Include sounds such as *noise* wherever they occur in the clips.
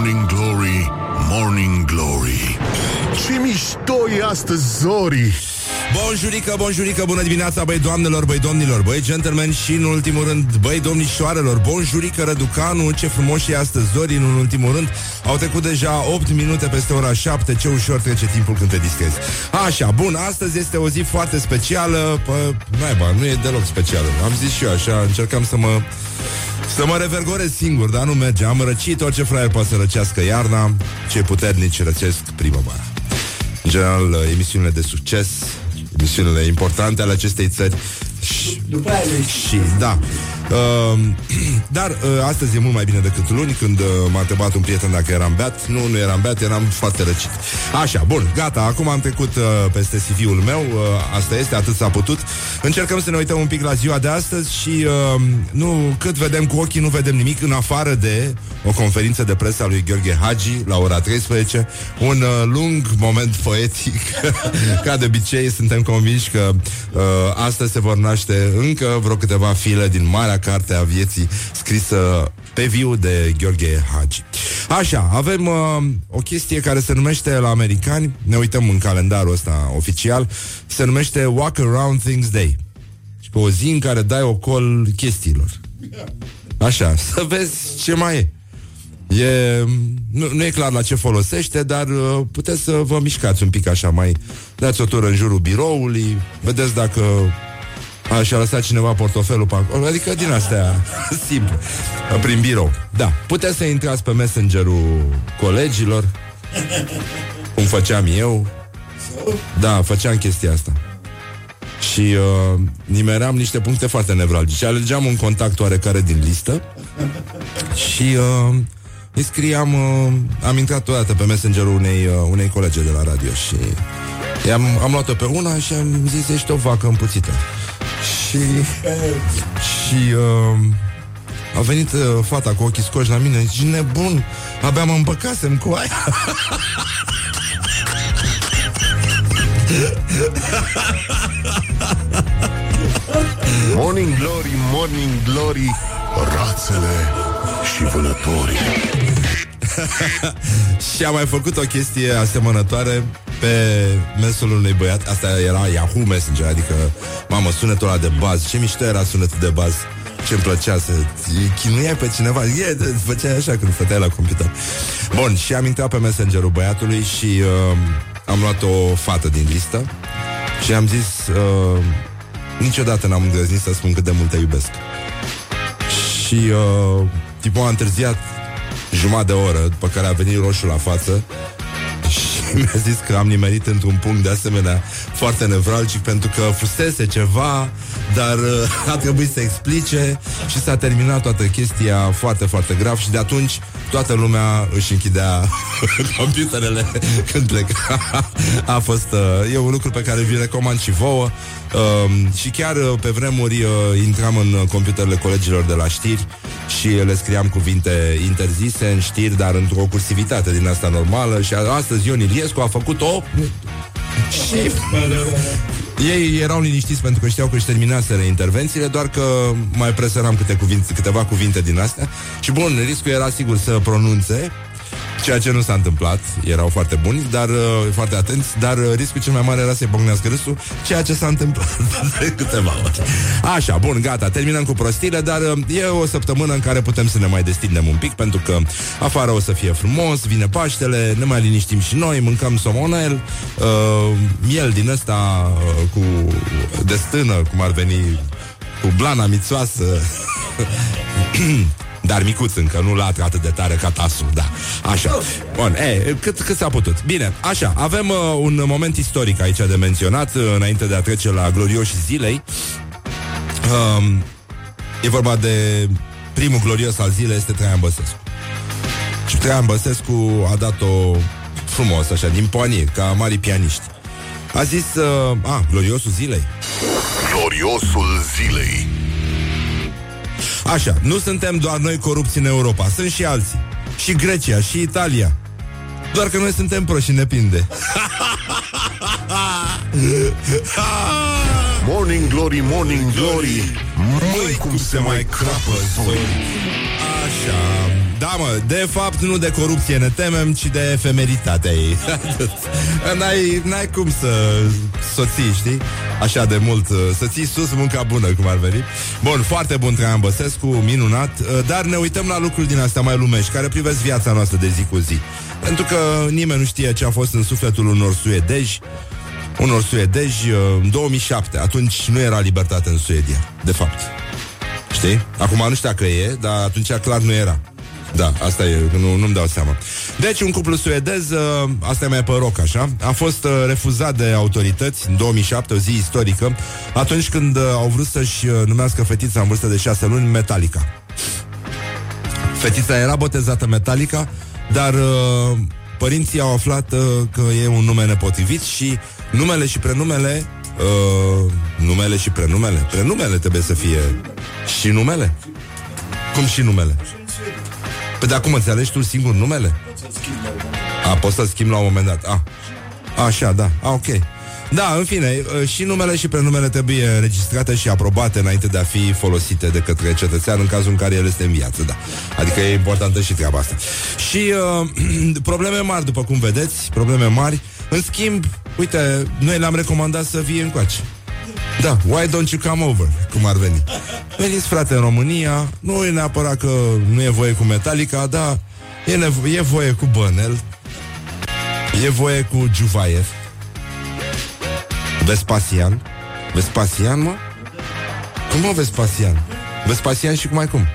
Morning Glory, Morning Glory. Ce mișto e astăzi, Zori! Bonjurică, bonjurică, bună dimineața, băi doamnelor, băi domnilor, băi gentlemen și în ultimul rând, băi domnișoarelor, bonjurică, Răducanu, ce frumos e astăzi Zori, în ultimul rând, au trecut deja 8 minute peste ora 7, ce ușor trece timpul când te distrezi. Așa, bun, astăzi este o zi foarte specială, pă, naiba, nu e deloc specială, am zis și eu așa, încercam să mă să mă revergorez singur, dar nu merge. Am răcit orice fraier poate să răcească iarna, ce puternici răcesc primăvara. În general, emisiunile de succes, emisiunile importante ale acestei țări și, După aia le- și da. Uh, *clears throat* dar uh, astăzi e mult mai bine decât luni Când uh, m-a întrebat un prieten dacă eram beat. Nu, nu eram beat, eram foarte răcit. Așa, bun, gata, acum am trecut uh, Peste CV-ul meu, uh, asta este, atât s-a putut. Încercăm să ne uităm un pic la ziua de astăzi Și uh, nu, cât vedem cu ochii Nu vedem nimic în afară de O conferință de presă a lui Gheorghe Hagi La ora 13 Un uh, lung moment poetic. *laughs* Ca de obicei, suntem convinși că uh, Astăzi se vor naște încă vreo câteva file din marea carte a vieții scrisă pe viu de Gheorghe Hagi. Așa, avem uh, o chestie care se numește la americani, ne uităm în calendarul ăsta oficial, se numește Walk Around Things Day. Și pe o zi în care dai ocol chestiilor. Așa, să vezi ce mai e. E, nu, nu e clar la ce folosește, dar uh, puteți să vă mișcați un pic așa mai Dați o tură în jurul biroului Vedeți dacă Așa a lăsat cineva portofelul pe acolo Adică din astea *laughs* simple Prin birou Da, puteți să intrați pe messengerul colegilor Cum făceam eu Da, făceam chestia asta și uh, nimeream niște puncte foarte nevralgice. Alegeam un contact oarecare din listă și uh, îi scriam, uh, am intrat odată pe messengerul unei, uh, unei colege de la radio și am, am luat-o pe una și am zis, ești o vacă împuțită. Și, și uh, a venit uh, fata cu ochii scoși la mine și nebun, abia mă împăcasem cu aia. Morning Glory, Morning Glory Rațele și vânătorii *laughs* Și am mai făcut o chestie asemănătoare pe mesul unui băiat. Asta era Yahoo Messenger Adică, mamă, sunetul ăla de baz. Ce mișto era sunetul de baz. Ce-mi plăcea să chinuiai pe cineva. E, Făceai așa când stăteai la computer. Bun, și am intrat pe messengerul băiatului Și uh, am luat o fată din listă Și am zis uh, Niciodată n-am îndrăznit să spun cât de mult te iubesc. Și uh, tipul a întârziat jumătate de oră După care a venit roșu la față și mi-a zis că am nimerit într-un punct de asemenea foarte nevralgic pentru că fusese ceva, dar uh, a trebuit să explice și s-a terminat toată chestia foarte, foarte grav și de atunci toată lumea își închidea *laughs* computerele când pleca. A fost, uh, e un lucru pe care vi recomand și vouă. Uh, și chiar uh, pe vremuri uh, intram în uh, computerele colegilor de la știri și le scriam cuvinte interzise în știri, dar într-o cursivitate din asta normală și a- astăzi Ion Iliescu a făcut o și ei erau liniștiți pentru că știau că își terminaseră intervențiile, doar că mai presăram câte cuvinte, câteva cuvinte din astea. Și bun, riscul era sigur să pronunțe, ceea ce nu s-a întâmplat, erau foarte buni, dar uh, foarte atenți, dar uh, riscul cel mai mare era să-i pocnească râsul, ceea ce s-a întâmplat *laughs* de câteva ori. Așa, bun, gata, terminăm cu prostile, dar uh, e o săptămână în care putem să ne mai destindem un pic, pentru că afară o să fie frumos, vine Paștele, ne mai liniștim și noi, mâncăm somonel, uh, miel din ăsta uh, cu destână, cum ar veni, cu blana mițoasă. *clears throat* Dar micuț încă, nu latri atât de tare ca tasul, da. Așa. Bun, e, cât, cât s-a putut. Bine, așa, avem uh, un moment istoric aici de menționat, uh, înainte de a trece la glorioși zilei. Um, e vorba de primul glorios al zilei, este Traian Băsescu. Și Traian Băsescu a dat-o frumos, așa, din poanie, ca mari pianiști. A zis, uh, a, gloriosul zilei. Gloriosul zilei Așa, nu suntem doar noi corupți în Europa, sunt și alții. Și Grecia, și Italia. Doar că noi suntem proști și ne pinde. Morning Glory, Morning Glory Măi cum se mai crapă zori Așa Da mă, de fapt nu de corupție ne temem Ci de efemeritatea ei *laughs* n-ai, n-ai cum să Soții, știi? Așa de mult uh, Să ții sus munca bună, cum ar veni Bun, foarte bun Traian Băsescu, minunat uh, Dar ne uităm la lucruri din astea mai lumești Care privesc viața noastră de zi cu zi Pentru că nimeni nu știe ce a fost în sufletul unor suedeji unor suedezi uh, în 2007. Atunci nu era libertate în Suedia, de fapt. Știi? Acum nu știu că e, dar atunci clar nu era. Da, asta e, nu, nu-mi dau seama. Deci, un cuplu suedez, uh, asta e mai pe roc, așa, a fost uh, refuzat de autorități în 2007, o zi istorică, atunci când uh, au vrut să-și uh, numească fetița în vârstă de șase luni Metallica. Fetița era botezată Metallica, dar uh, părinții au aflat uh, că e un nume nepotrivit și numele și prenumele uh, numele și prenumele prenumele trebuie să fie și numele cum și numele Păi de acum înțelegi tu singur numele? A, poți să schimbi la un moment dat A, așa, da, A, ok da, în fine, uh, și numele și prenumele trebuie înregistrate și aprobate înainte de a fi folosite de către cetățean în cazul în care el este în viață, da. Adică e importantă și treaba asta. Și uh, *clears throat* probleme mari, după cum vedeți, probleme mari. În schimb, uite, noi le-am recomandat să vie încoace. Da, why don't you come over, cum ar veni. Veniți, frate, în România, nu e neapărat că nu e voie cu Metallica, dar e, nevo- e voie cu Bănel, e voie cu Juvaiev, Vespasian, Vespasian, mă? Cum mă Vespasian? Vespasian și cum mai cum?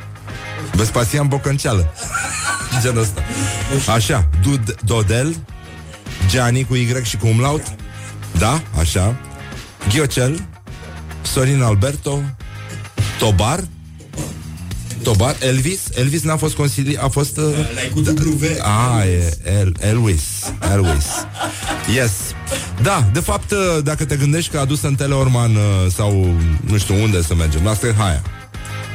Vespasian Bocănceală. *laughs* Genul ăsta. Așa, Dud- Dodel, Gianni cu Y și cu umlaut, da, așa, Ghiocel, Sorin Alberto, Tobar, Tobar, Elvis, Elvis n-a fost consili, a fost... Uh, da, a, e El, Elvis, Elvis. Yes. Da, de fapt, uh, dacă te gândești că a dus în Teleorman uh, sau nu știu unde să mergem, la Stehaia.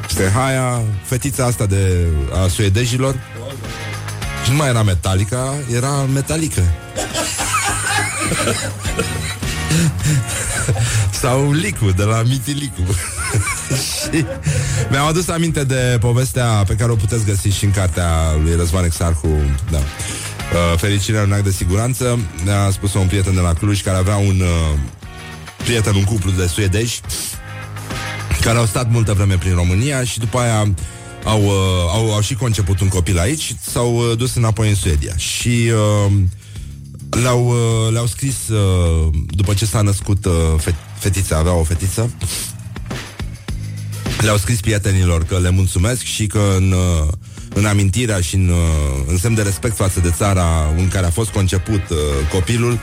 Stehaia, fetița asta de a suedejilor. Și nu mai era Metallica, era Metallica. Sau Licu, de la Miti Licu Și mi-am adus aminte de povestea pe care o puteți găsi și în cartea lui Răzvan Exarhu da. Uh, Fericirea un act de siguranță Ne-a spus un prieten de la Cluj Care avea un uh, prieten, un cuplu de suedeși Care au stat multă vreme prin România Și după aia au, uh, au, au și conceput un copil aici și s-au uh, dus înapoi în Suedia. Și uh, le-au, uh, le-au scris uh, după ce s-a născut uh, fe- fetița, avea o fetiță. Le-au scris prietenilor că le mulțumesc și că în, uh, în amintirea și în, uh, în semn de respect față de țara în care a fost conceput uh, copilul, uh,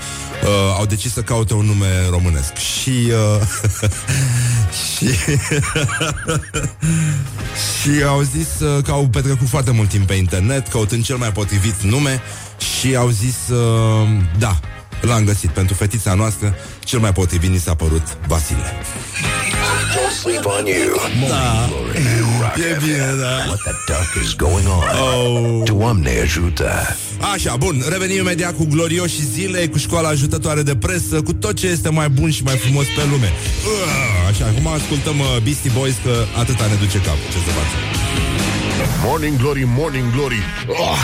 au decis să caute un nume românesc. Și uh, *laughs* și *laughs* și au zis uh, că au petrecut foarte mult timp pe internet, căutând cel mai potrivit nume și au zis, uh, da, l-am găsit pentru fetița noastră, cel mai potrivit ni s-a părut Vasile. Don't sleep on you. Da. E bine, da. What the duck is going on? Oh. Doamne ajută! Așa, bun, revenim imediat cu glorioși zile, cu școala ajutătoare de presă, cu tot ce este mai bun și mai frumos pe lume. Uh, Așa, acum ascultăm uh, Beastie Boys că atâta ne duce capul, ce să facem. Morning Glory, Morning Glory oh,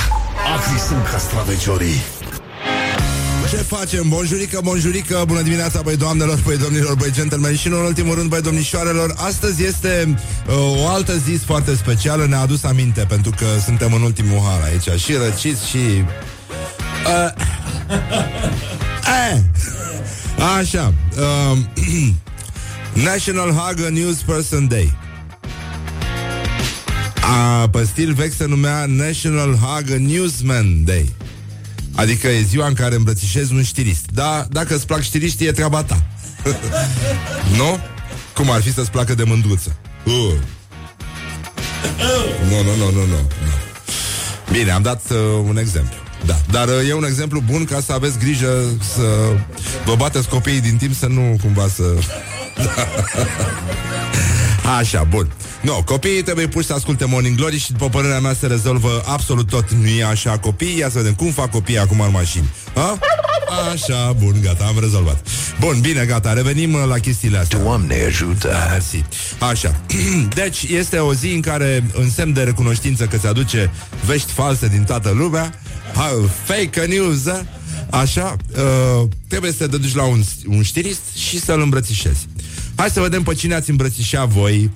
Acri sunt castraveciorii Ce facem? Bonjurică, bonjurică, bună dimineața, băi doamnelor, băi domnilor, băi gentlemen și, nu în ultimul rând, băi domnișoarelor. Astăzi este uh, o altă zi foarte specială, ne-a adus aminte, pentru că suntem în ultimul har aici, și răciți și... Uh, *laughs* eh. Așa, uh, *clears throat* National Hugger News Person Day. A, pe stil vechi se numea National Hugger Newsman Day. Adică e ziua în care îmbrățișezi un știrist. Da, dacă îți plac știriștii, e treaba ta. *laughs* nu? Cum ar fi să-ți placă de mândruță? Uh. Nu, nu, nu, nu, nu. Bine, am dat uh, un exemplu. Da, dar uh, e un exemplu bun ca să aveți grijă să vă bateți copiii din timp să nu cumva să... *laughs* Așa, bun. Nu, no, copiii trebuie puși să asculte Morning Glory și după părerea mea se rezolvă absolut tot. Nu e așa copiii, ia să vedem cum fac copiii acum în mașini. Ha? Așa, bun, gata, am rezolvat. Bun, bine, gata, revenim uh, la chestiile astea. Doamne ajută! Da, mersi. Așa. *clears throat* Deci, este o zi în care, în semn de recunoștință că se aduce vești false din toată lumea, ha, fake news, da? așa, uh, trebuie să te duci la un, un știrist și să-l îmbrățișezi. Hai să vedem pe cine ați îmbrățișat voi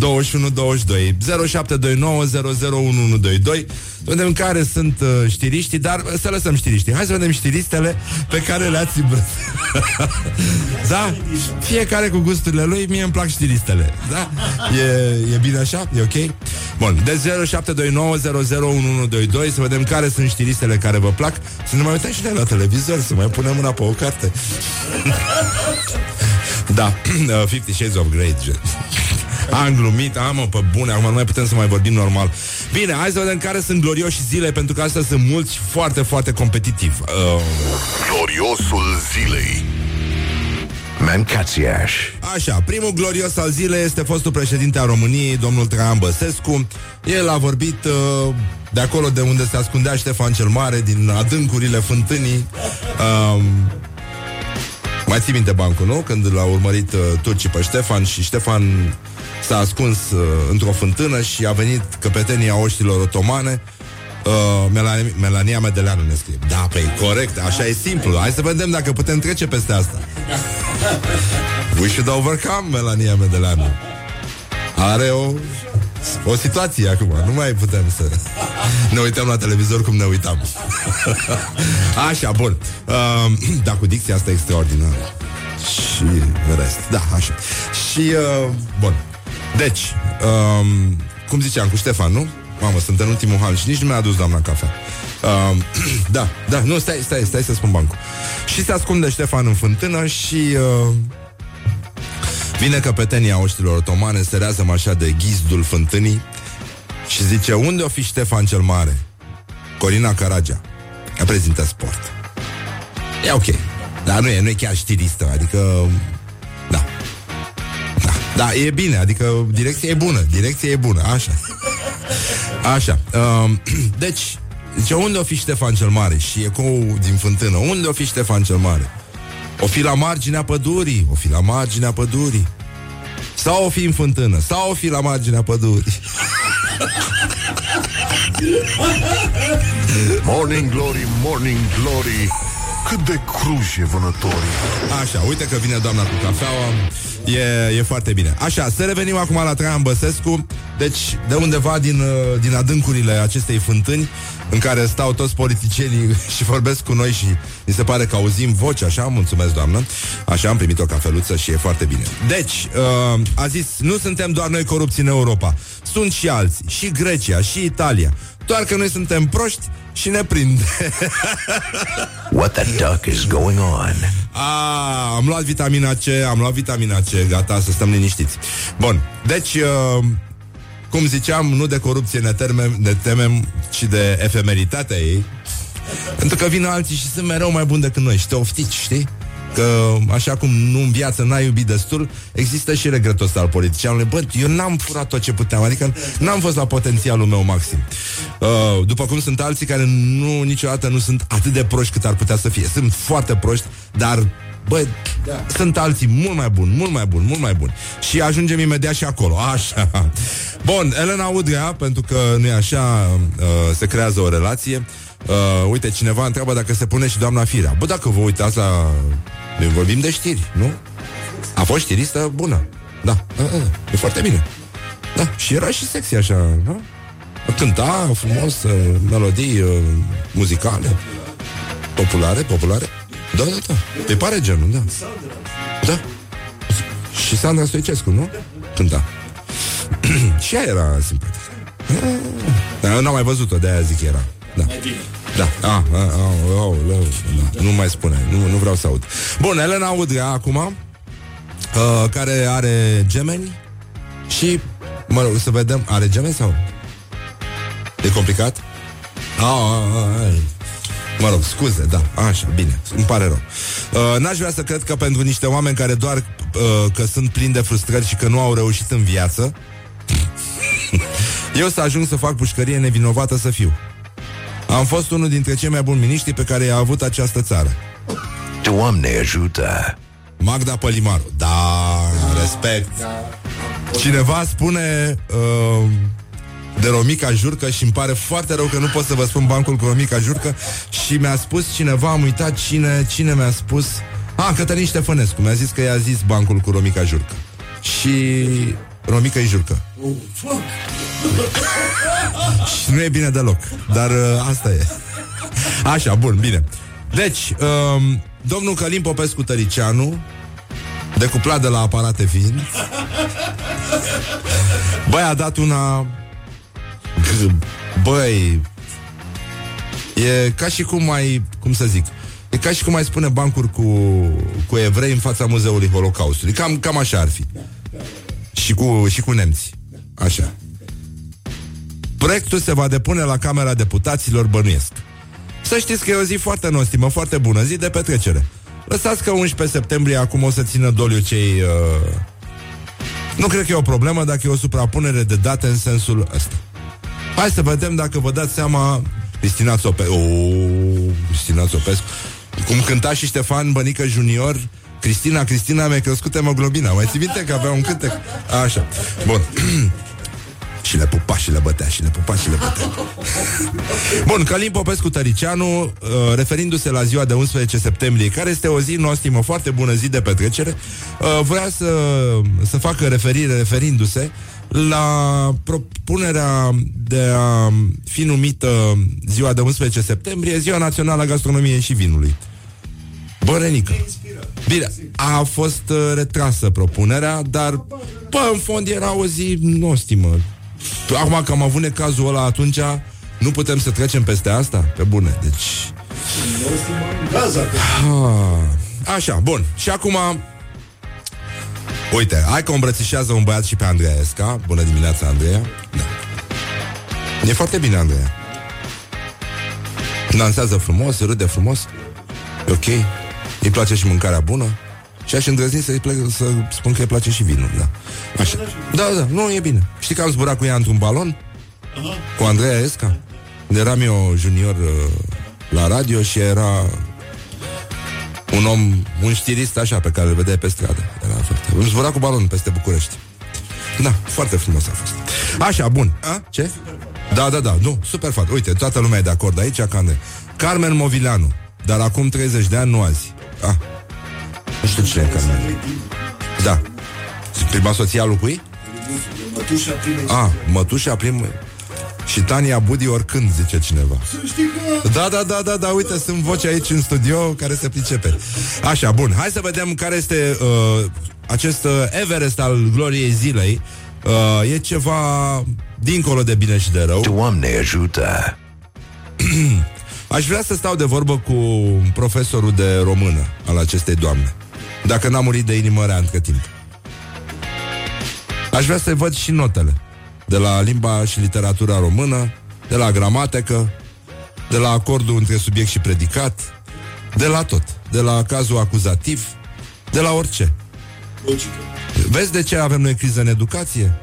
21 22 0729 001122 Vedem care sunt uh, știriștii Dar să lăsăm știriștii. Hai să vedem știristele pe care le-ați îmbrățișat *laughs* Da? Fiecare cu gusturile lui. Mie îmi plac știristele. Da? E, e bine așa? E ok? Bun, de 0729 001122 Să vedem care sunt știristele care vă plac. Să ne mai uităm și noi la televizor Să mai punem mâna pe o carte. *laughs* Da, *clears throat* uh, Fifty Shades of Grey gen. Am glumit, am mă, pe bune Acum nu mai putem să mai vorbim normal. Bine, hai să vedem care sunt glorioși zile Pentru că astea sunt mulți și foarte, foarte competitiv uh, Gloriosul zilei. Mancațiaș. Așa, primul glorios al zilei Este fostul președinte al României Domnul Traian Băsescu. El a vorbit uh, de acolo de unde se ascundea Ștefan cel Mare Din adâncurile fântânii. Uh, mai ții minte bancul, nu? Când l-au urmărit uh, turcii pe Ștefan și Ștefan s-a ascuns uh, într-o fântână și a venit căpetenia oștilor otomane Uh, Melania, Melania Medeleanu ne scrie Da, păi corect, așa e simplu Hai să vedem dacă putem trece peste asta *laughs* We should overcome Melania Medeleanu Are o o situație acum, nu mai putem să *laughs* ne uităm la televizor cum ne uitam. *laughs* așa, bun. Uh, *clears throat* da, cu dicția asta extraordinară. Și rest. Da, așa. Și, uh, bun. Deci, um, cum ziceam, cu Ștefan, nu? Mamă, sunt în ultimul hal și nici nu mi-a adus doamna cafea. Uh, *clears throat* da, da, nu, stai, stai, stai să spun bancul. Și se ascunde Ștefan în fântână și uh, vine căpetenia oștilor otomane, se rează așa de ghizdul fântânii și zice, unde o fi Ștefan cel Mare? Corina Caragea. Ea prezintă sport. E ok. Dar nu e, nu e chiar știristă, adică... Da. Da, da, e bine, adică direcția e bună, direcția e bună, așa. Așa. Um, *clears throat* deci, zice, unde o fi Ștefan cel Mare? Și ecou din fântână, unde o fi Ștefan cel Mare? O fi la marginea pădurii, o fi la marginea pădurii. Sau o fi în fântână, sau o fi la marginea pădurii. *laughs* Morning Glory, Morning Glory Cât de cruj e vânătorii Așa, uite că vine doamna cu cafeaua E, e foarte bine. Așa, să revenim acum la Traian Băsescu. Deci, de undeva din, uh, din adâncurile acestei fântâni În care stau toți politicienii *laughs* și vorbesc cu noi Și mi se pare că auzim voci, așa, mulțumesc doamnă. Așa, am primit o cafeluță și e foarte bine. Deci, uh, a zis, nu suntem doar noi corupți în Europa. Sunt și alții, și Grecia, și Italia. Doar că noi suntem proști și ne prinde. What the duck is going on? A, am luat vitamina C, am luat vitamina C, gata, să stăm liniștiți. Bun, deci, uh, cum ziceam, nu de corupție ne temem, ne temem, ci de efemeritatea ei. Pentru că vin alții și sunt mereu mai buni decât noi și te oftici, știi? Că așa cum nu în viață n-ai iubit destul, există și regretul ăsta al politicianului. Bă, eu n-am furat tot ce puteam, adică n-am fost la potențialul meu maxim. Uh, după cum sunt alții care nu niciodată nu sunt atât de proști cât ar putea să fie. Sunt foarte proști, dar Bă, da. sunt alții mult mai buni, mult mai buni, mult mai buni. Și ajungem imediat și acolo. Așa. Bun, Elena Udrea, pentru că nu e așa, uh, se creează o relație. Uh, uite, cineva întreabă dacă se pune și doamna Firea. Bă, dacă vă uitați la... Noi vorbim de știri, nu? A fost știristă bună. Da, uh, uh, e foarte bine. Da, și era și sexy așa, nu? Cânta frumos, uh, melodii uh, muzicale, populare, populare. Da, da, da. Îi pare genul, da. Da. Și Sandra Stoicescu, nu? Cânta. *clears throat* și ea era simpatică. Dar eu n-am mai văzut-o, de-aia zic era. Da. Da. Ah, ah, ah, oh, oh, da. Nu mai spune. Nu, nu vreau să aud. Bun, Elena Udrea acum, uh, care are gemeni și, mă rog, să vedem, are gemeni sau? E complicat? Ah, ah, ah, ah. Mă rog, scuze, da, așa, bine, îmi pare rău. Uh, n-aș vrea să cred că pentru niște oameni care doar uh, că sunt plini de frustrări și că nu au reușit în viață, *laughs* eu să ajung să fac pușcărie nevinovată să fiu. Am fost unul dintre cei mai buni miniștri pe care i-a avut această țară. Doamne ajută! Magda Pălimaru. Da, respect. Cineva spune uh, de Romica Jurcă și îmi pare foarte rău că nu pot să vă spun bancul cu Romica Jurcă și mi-a spus cineva, am uitat cine, cine mi-a spus Ah, Cătălin Ștefănescu mi-a zis că i-a zis bancul cu Romica Jurcă Și Romica e Jurcă Și nu e bine deloc Dar uh, asta e. Așa, bun, bine. Deci, um, domnul Călim Popescu Tăricianu Decuplat de la aparate fiind Băi, a dat una Băi E ca și cum mai Cum să zic E ca și cum mai spune bancuri cu, cu evrei în fața muzeului Holocaustului. Cam, cam așa ar fi. Și cu, și cu nemți. Așa Proiectul se va depune la Camera Deputaților Bănuiesc. Să știți că e o zi foarte nostimă, foarte bună Zi de petrecere. Lăsați că 11 septembrie acum o să țină doliu cei... Uh... Nu cred că e o problemă dacă e o suprapunere de date în sensul ăsta. Hai să vedem dacă vă dați seama Cristina Țopescu oh, Cristina Țopescu. Cum cânta și Ștefan Bănică Junior Cristina, Cristina mi-a crescut hemoglobina. Mai ții minte că avea un cântec? Așa, bun *clears throat* Și le pupa și le bătea Și le pupa și le bătea *laughs* Bun, Călim Popescu Tăricianu uh, Referindu-se la ziua de 11 septembrie Care este o zi nostimă, foarte bună zi de petrecere uh, Vrea să, să facă referire, referindu-se la propunerea de a fi numită ziua de 11 septembrie Ziua Națională a Gastronomiei și Vinului. Bărenică. Bine, a fost uh, retrasă propunerea, dar, bă, în fond era o zi nostimă. Acum că am avut necazul ăla atunci, nu putem să trecem peste asta? Pe bune, deci... Ah, așa, bun. Și acum Uite, hai că îmbrățișează un băiat și pe Andreea Esca Bună dimineața, Andreea da. E foarte bine, Andreea Dansează frumos, râde frumos E ok Îi place și mâncarea bună și aș îndrăzni să, plec, să spun că îi place și vinul, da. Așa. Da, da, nu, e bine. Știi că am zburat cu ea într-un balon? Aha. Cu Andreea Esca? Unde eram eu junior uh, la radio și era un om, un știrist așa pe care îl vedeai pe stradă. Era foarte... Îmi zbura cu balon peste București. Da, foarte frumos a fost. Așa, bun. A? Ce? Da, da, da, nu, super fain. Uite, toată lumea e de acord aici, Cande. Carmen Movileanu, dar acum 30 de ani, nu azi. Ah. Nu știu cine e Carmen. Da. Prima soția lui cui? Mătușa primei. Ah, mătușa primei. Și Tania Budi oricând, zice cineva. Da, da, da, da, da, uite, sunt voci aici în studio care se pricepe. Așa, bun, hai să vedem care este uh, acest uh, Everest al gloriei zilei. Uh, e ceva dincolo de bine și de rău. Doamne ajută! *clears throat* Aș vrea să stau de vorbă cu profesorul de română al acestei doamne. Dacă n-a murit de inimă rea între timp. Aș vrea să-i văd și notele de la limba și literatura română, de la gramatică, de la acordul între subiect și predicat, de la tot, de la cazul acuzativ, de la orice. Logică. Vezi de ce avem noi criză în educație?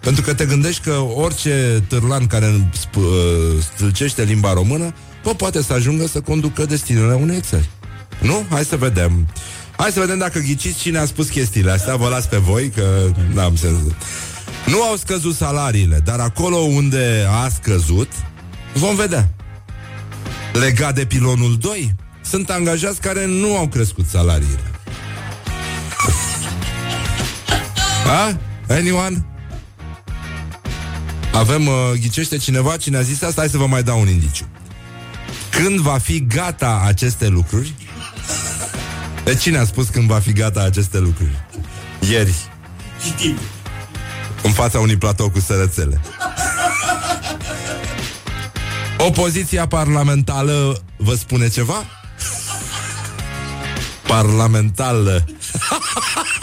Pentru că te gândești că orice târlan care sp- uh, stâlcește limba română, bă, poate să ajungă să conducă destinele unei țări. Nu? Hai să vedem. Hai să vedem dacă ghiciți cine a spus chestiile astea. Vă las pe voi, că n-am sens. Nu au scăzut salariile, dar acolo unde a scăzut, vom vedea. Legat de pilonul 2, sunt angajați care nu au crescut salariile. A? Anyone? Avem, uh, ghicește cineva cine a zis asta? Hai să vă mai dau un indiciu. Când va fi gata aceste lucruri? De cine a spus când va fi gata aceste lucruri? Ieri. Citim. În fața unui platou cu sărățele. Opoziția parlamentară vă spune ceva? Parlamentală. *laughs*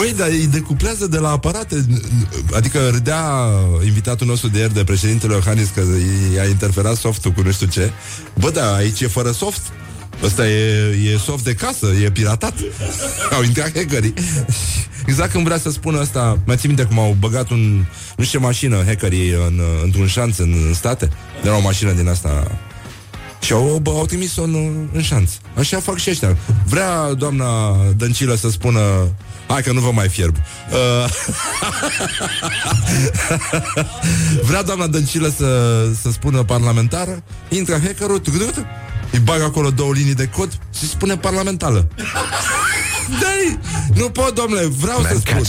Păi, dar îi decuplează de la aparate Adică râdea invitatul nostru de ieri De președintele Iohannis Că i-a interferat softul cu nu știu ce Bă, da, aici e fără soft Ăsta e, e soft de casă, e piratat. *laughs* Au intrat hackerii. *laughs* Exact când vrea să spună asta, mai țin minte cum au băgat un, nu știu ce mașină, hackerii în, într-un șanț în, în state. Era o mașină din asta și au, bă, au trimis-o în, în șanț. Așa fac și ăștia. Vrea doamna Dăncilă să spună Hai că nu vă mai fierb. Uh, *laughs* vrea doamna Dăncilă să, să spună parlamentară, intră hackerul, tuc, îi bag acolo două linii de cod și spune parlamentară. Dai, nu pot, domnule, vreau să spun.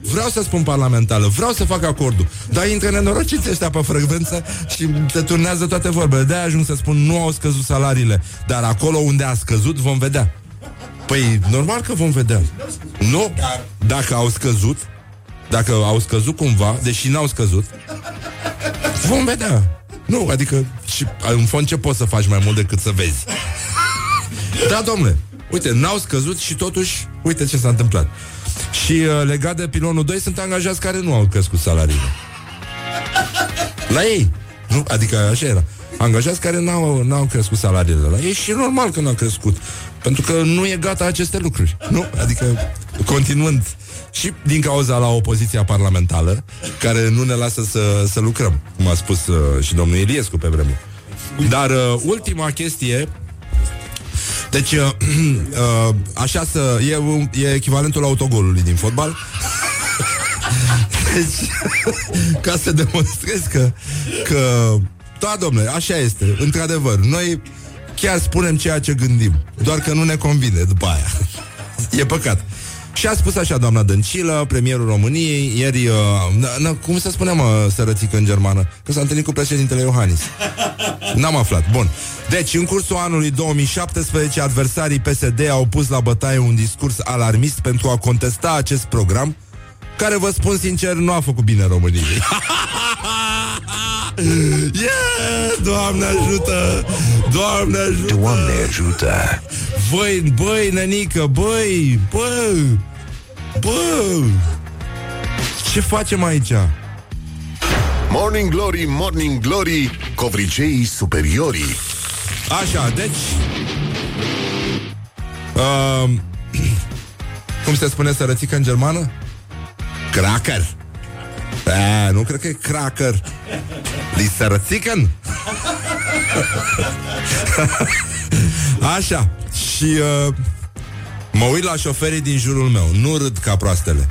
Vreau să spun parlamentară, vreau să fac acordul. Dar intră nenorociți ăștia pe frecvență Și te turnează toate vorbele. De-aia ajung să spun, nu au scăzut salariile Dar acolo unde a scăzut, vom vedea Păi, normal că vom vedea Nu, dacă au scăzut Dacă au scăzut cumva Deși n-au scăzut Vom vedea Nu, adică și, în fond ce poți să faci mai mult decât să vezi Da, domnule Uite, n-au scăzut și totuși Uite ce s-a întâmplat și uh, legat de pilonul 2 sunt angajați care nu au crescut salariile. La ei. Nu? Adică așa era. Angajați care n-au, n-au crescut salariile la ei și e normal că n-au crescut. Pentru că nu e gata aceste lucruri. Nu? Adică, continuând și din cauza la opoziția parlamentară, care nu ne lasă să, să lucrăm, cum a spus uh, și domnul Iliescu pe vremuri. Dar uh, ultima chestie deci, uh, *clears throat* uh, așa să... E, e echivalentul autogolului din fotbal. *laughs* deci, *laughs* ca să demonstrez că, că da, domnule, așa este, într-adevăr. Noi chiar spunem ceea ce gândim, doar că nu ne convine după aia. *laughs* e păcat. Și a spus așa doamna Dăncilă, premierul României, ieri, uh, n- n- cum să spunem, uh, sărățică în germană? Că s-a întâlnit cu președintele Iohannis. *laughs* N-am aflat. Bun. Deci, în cursul anului 2017, adversarii PSD au pus la bătaie un discurs alarmist pentru a contesta acest program, care, vă spun sincer, nu a făcut bine României. *laughs* yeah! Doamne ajută! Doamne ajută! Doamne ajută! Băi, băi, nenică, băi, bă, bă, ce facem aici? Morning Glory, Morning Glory, covriceii superiorii. Așa, deci... Uh, cum se spune sărățică în germană? Cracker. A, nu cred că e cracker. Li sărățică Așa. Și uh, mă uit la șoferii din jurul meu. Nu râd ca proastele.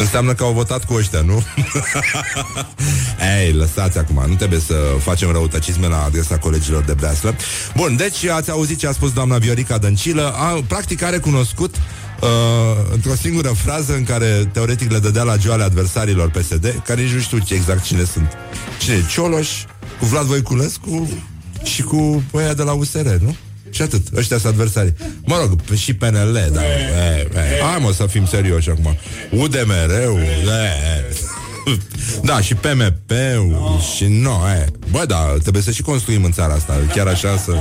Înseamnă că au votat cu ăștia, nu? *laughs* Ei, lăsați acum, nu trebuie să facem răutăcisme la adresa colegilor de breaslă. Bun, deci ați auzit ce a spus doamna Viorica Dăncilă. A, practic a recunoscut uh, într-o singură frază în care teoretic le dădea la joale adversarilor PSD, care nici nu știu ce exact cine sunt. Cine? Cioloș, cu Vlad Voiculescu și cu ăia de la USR, nu? Și atât, ăștia sunt adversari Mă rog, și PNL, da e, e. Hai mă să fim serioși acum UDMR-ul e. Da, și PMP-ul no. Și nu, e. Bă, da, trebuie să și construim în țara asta Chiar așa să...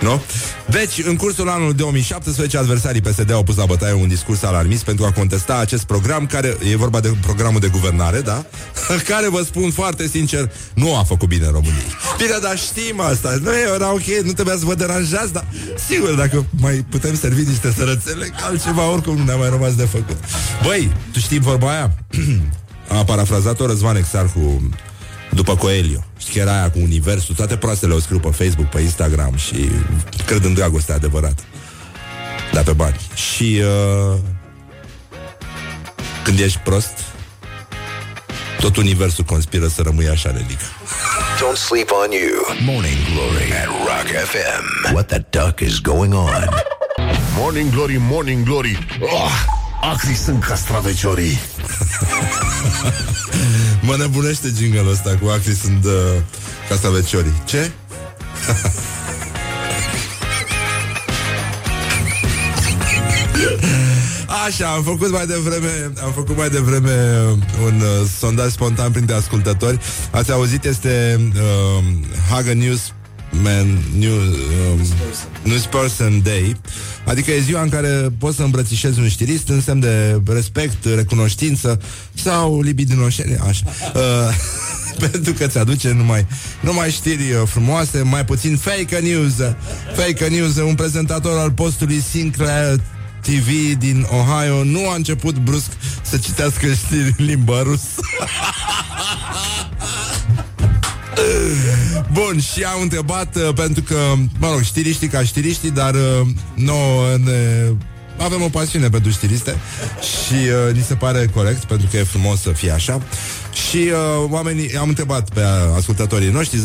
Nu? Deci, în cursul anului 2017 Adversarii PSD au pus la bătaie un discurs alarmist Pentru a contesta acest program Care e vorba de programul de guvernare, da? *laughs* Care, vă spun foarte sincer Nu a făcut bine României Bine, dar știm asta Nu era ok, nu trebuia să vă deranjați Dar, sigur, dacă mai putem servi niște sărățele Altceva oricum ne-a mai rămas de făcut Băi, tu știi vorba aia? *clears throat* A parafrazat-o Răzvan Exarhu după Coelio. Știi că era aia cu universul, toate proastele o scriu pe Facebook, pe Instagram și cred în dragoste adevărat. Da, pe bani. Și uh, când ești prost, tot universul conspiră să rămâi așa, Nelica. Don't sleep on you. Morning Glory at Rock FM. What the duck is going on? Morning Glory, Morning Glory. Oh, acri sunt castraveciorii. *laughs* *laughs* mă nebunește jingle ăsta cu acri sunt uh, castaveciorii. Ce? *laughs* Așa, am făcut mai devreme Am făcut mai devreme Un uh, sondaj spontan printre ascultători Ați auzit, este uh, Haga News Man, New, um, Newsperson Day Adică e ziua în care poți să îmbrățișezi un știrist În semn de respect, recunoștință Sau libidinoșenie Așa uh, *laughs* pentru că ți aduce numai, numai știri uh, frumoase, mai puțin fake news. Fake news, un prezentator al postului Sinclair TV din Ohio nu a început brusc să citească știri în limba rusă. *laughs* Bun, și am întrebat uh, pentru că, mă rog, știriștii ca știriștii, dar uh, nouă ne avem o pasiune pentru știriste și uh, ni se pare corect pentru că e frumos să fie așa. Și uh, oamenii am întrebat pe ascultătorii noștri 0729001122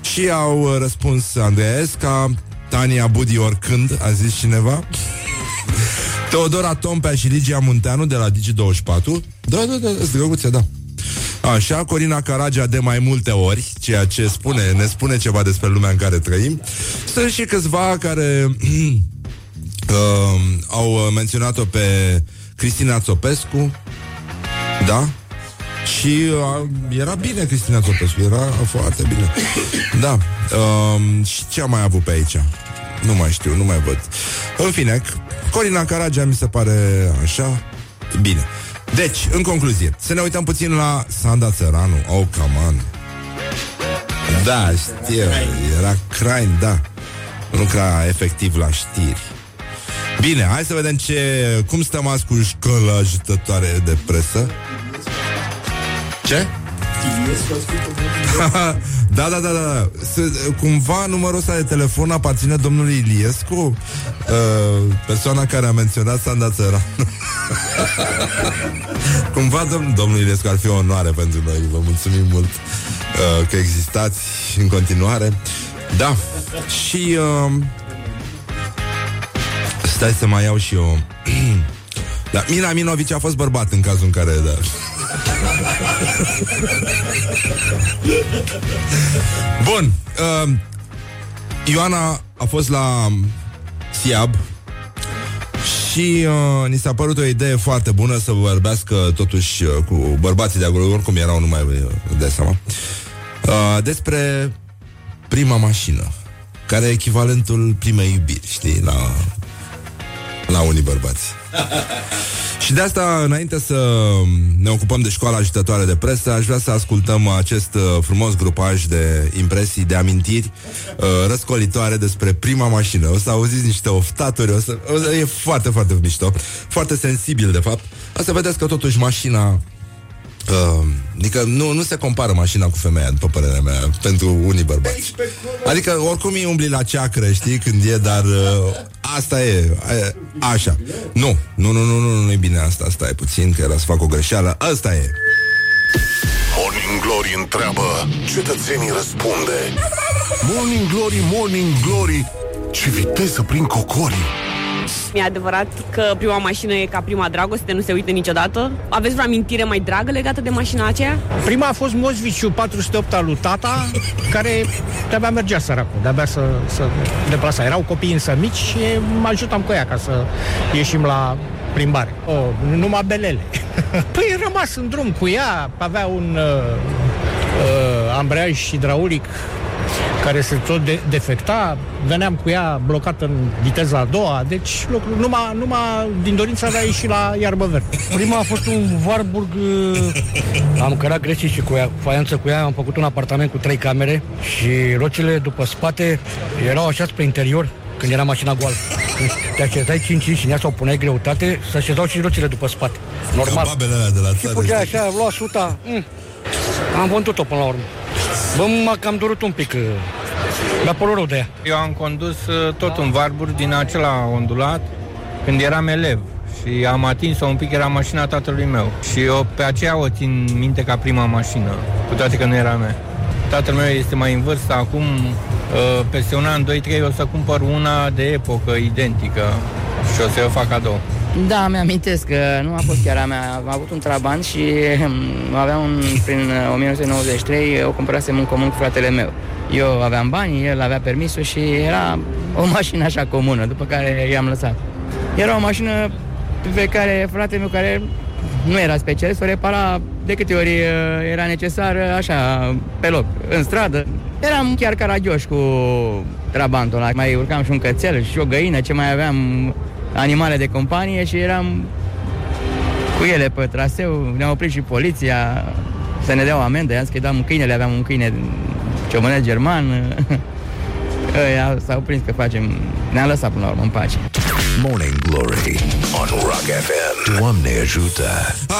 și au uh, răspuns Andreesca, Tania Budi oricând, a zis cineva. Teodora Tompea și Ligia Munteanu de la Digi24 Da, da, da, da, da Așa, Corina Caragea de mai multe ori, ceea ce spune, ne spune ceva despre lumea în care trăim. Sunt și câțiva care *clears throat* uh, au menționat-o pe Cristina Țopescu, da? Și uh, era bine Cristina Țopescu, era foarte bine. *coughs* Da. Uh, și ce am mai avut pe aici? Nu mai știu, nu mai văd. În fine, Corina Caragea mi se pare așa bine. Deci, în concluzie, să ne uităm puțin la Sanda Țăranu. Oh, come on. Da, știu, era crime, da. Nu ca efectiv la știri. Bine, hai să vedem ce, cum stăm azi cu școala ajutătoare de presă. Ce? *laughs* da, da, da, da. S- cumva numărul ăsta de telefon aparține domnului Iliescu, uh, persoana care a menționat Sanda Țăranu. *laughs* cumva dom- domnul Iliescu ar fi o onoare pentru noi. Vă mulțumim mult uh, că existați în continuare. Da. Și uh, stai să mai iau și eu. *clears throat* Da, Mina Minovici a fost bărbat în cazul în care da. Bun. Uh, Ioana a fost la SIAB și uh, ni s-a părut o idee foarte bună să vorbească totuși uh, cu bărbații de acolo, oricum erau numai uh, de seama, uh, despre prima mașină, care e echivalentul primei iubiri, știi, la, la unii bărbați. *laughs* Și de asta, înainte să ne ocupăm de școala ajutătoare de presă, aș vrea să ascultăm acest uh, frumos grupaj de impresii, de amintiri uh, răscolitoare despre prima mașină. O să auziți niște oftaturi, o să, o să, e foarte, foarte mișto, foarte sensibil, de fapt. O să vedeți că totuși mașina Uh, adică nu, nu se compară mașina cu femeia, după părerea mea, pentru unii bărbați. Adică oricum îi umbli la ceacră, știi, când e, dar uh, asta e, a, așa. Nu, nu, nu, nu, nu, nu e bine asta, stai puțin, că era să fac o greșeală. Asta e. Morning Glory întreabă, cetățenii răspunde. Morning Glory, Morning Glory, ce viteză prin cocorii. E adevărat că prima mașină e ca prima dragoste, nu se uită niciodată. Aveți vreo amintire mai dragă legată de mașina aceea? Prima a fost Mozviciu 408 al lui tata, care de-abia mergea săracul, de-abia să, să deplasa. Erau copii însă mici și mă ajutam cu ea ca să ieșim la plimbare. Oh, numai belele. *laughs* Păi rămas în drum cu ea, avea un uh, uh, ambreiaj hidraulic care se tot de- defecta, veneam cu ea blocată în viteza a doua, deci lucru, numai, numai din dorința de a ieși la iarbă verde. Prima a fost un Warburg, uh, am cărat greșit și cu ea, faianță cu ea, am făcut un apartament cu trei camere și rocile după spate erau așa spre interior, când era mașina goală. Când te așezai 5 și în ea sau puneai greutate, să așezau și rocile după spate. Normal. Ca babele alea de la Și țară. putea știi? așa, lua suta, mm, am vândut-o până la urmă. Bă, m-a cam durut un pic, uh, mi-a părut rău de ea. Eu am condus uh, tot un Warburg din acela ondulat când eram elev și am atins-o un pic, era mașina tatălui meu. Și eu pe aceea o țin minte ca prima mașină, cu toate că nu era mea. Tatăl meu este mai în vârstă, acum uh, peste un an, 2-3 o să cumpăr una de epocă identică și o să o fac cadou. Da, mi-amintesc că nu a fost chiar a mea. Am avut un trabant și hmm, aveam un, prin uh, 1993, o cumpărasem în comun cu fratele meu. Eu aveam bani, el avea permisul și era o mașină așa comună, după care i-am lăsat. Era o mașină pe care fratele meu, care nu era specialist, o repara de câte ori uh, era necesar, uh, așa, pe loc, în stradă. Eram chiar caragioși cu trabantul ăla. Mai urcam și un cățel și o găină, ce mai aveam animale de companie și eram cu ele pe traseu, ne-a oprit și poliția să ne dea o amendă, i-am zis că îi dam câinele, aveam un câine ciomănesc german. *laughs* Ăia s-au prins că facem, ne-a lăsat până la urmă în pace. Morning Glory on Rock FM. Doamne ajută!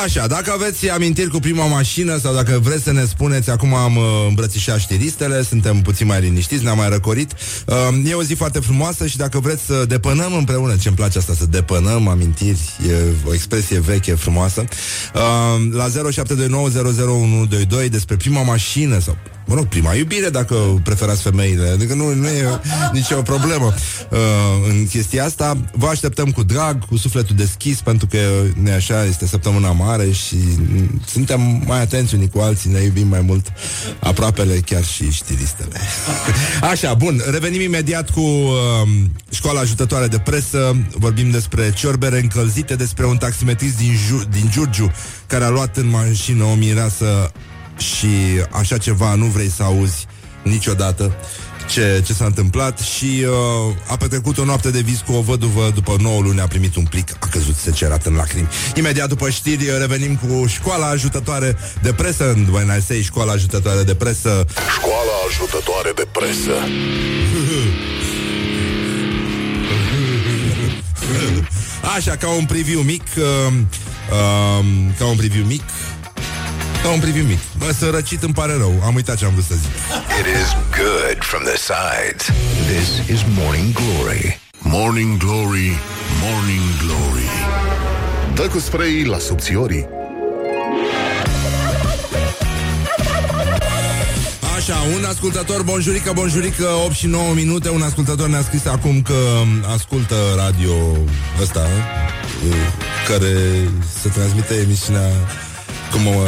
Așa, dacă aveți amintiri cu prima mașină sau dacă vreți să ne spuneți, acum am uh, îmbrățișat știristele, suntem puțin mai liniștiți, ne-am mai răcorit. Uh, e o zi foarte frumoasă și dacă vreți să depănăm împreună, ce-mi place asta, să depănăm amintiri, e o expresie veche, frumoasă, uh, la 0729001122 despre prima mașină sau Mă rog, prima iubire, dacă preferați femeile. Adică nu, nu e nicio problemă uh, în chestia asta. Vă așteptăm cu drag, cu sufletul deschis, pentru că ne așa este săptămâna mare și suntem mai atenți unii cu alții, ne iubim mai mult aproapele, chiar și știristele. *laughs* Așa, bun, revenim imediat cu uh, școala ajutătoare de presă. Vorbim despre ciorbere încălzite, despre un taximetrist din, Ju- din Giurgiu care a luat în mașină o mireasă și așa ceva nu vrei să auzi niciodată ce, ce s-a întâmplat și uh, a petrecut o noapte de vis cu o văduvă după 9 luni a primit un plic, a căzut secerat în lacrimi. Imediat după știri revenim cu școala ajutătoare de presă în Buenos Aires, școala ajutătoare de presă. Școala ajutătoare de presă. Așa, ca un preview mic, uh, uh, ca un preview mic, ca un preview mic. Bă, să răcit îmi pare rău. Am uitat ce am vrut să zic. It is good from the sides. This is Morning Glory. Morning Glory, Morning Glory. Dă cu spray la subțiorii. Așa, un ascultător, bonjurică, bonjurică, 8 și 9 minute, un ascultător ne-a scris acum că ascultă radio ăsta, uh, care se transmite emisiunea cum mă,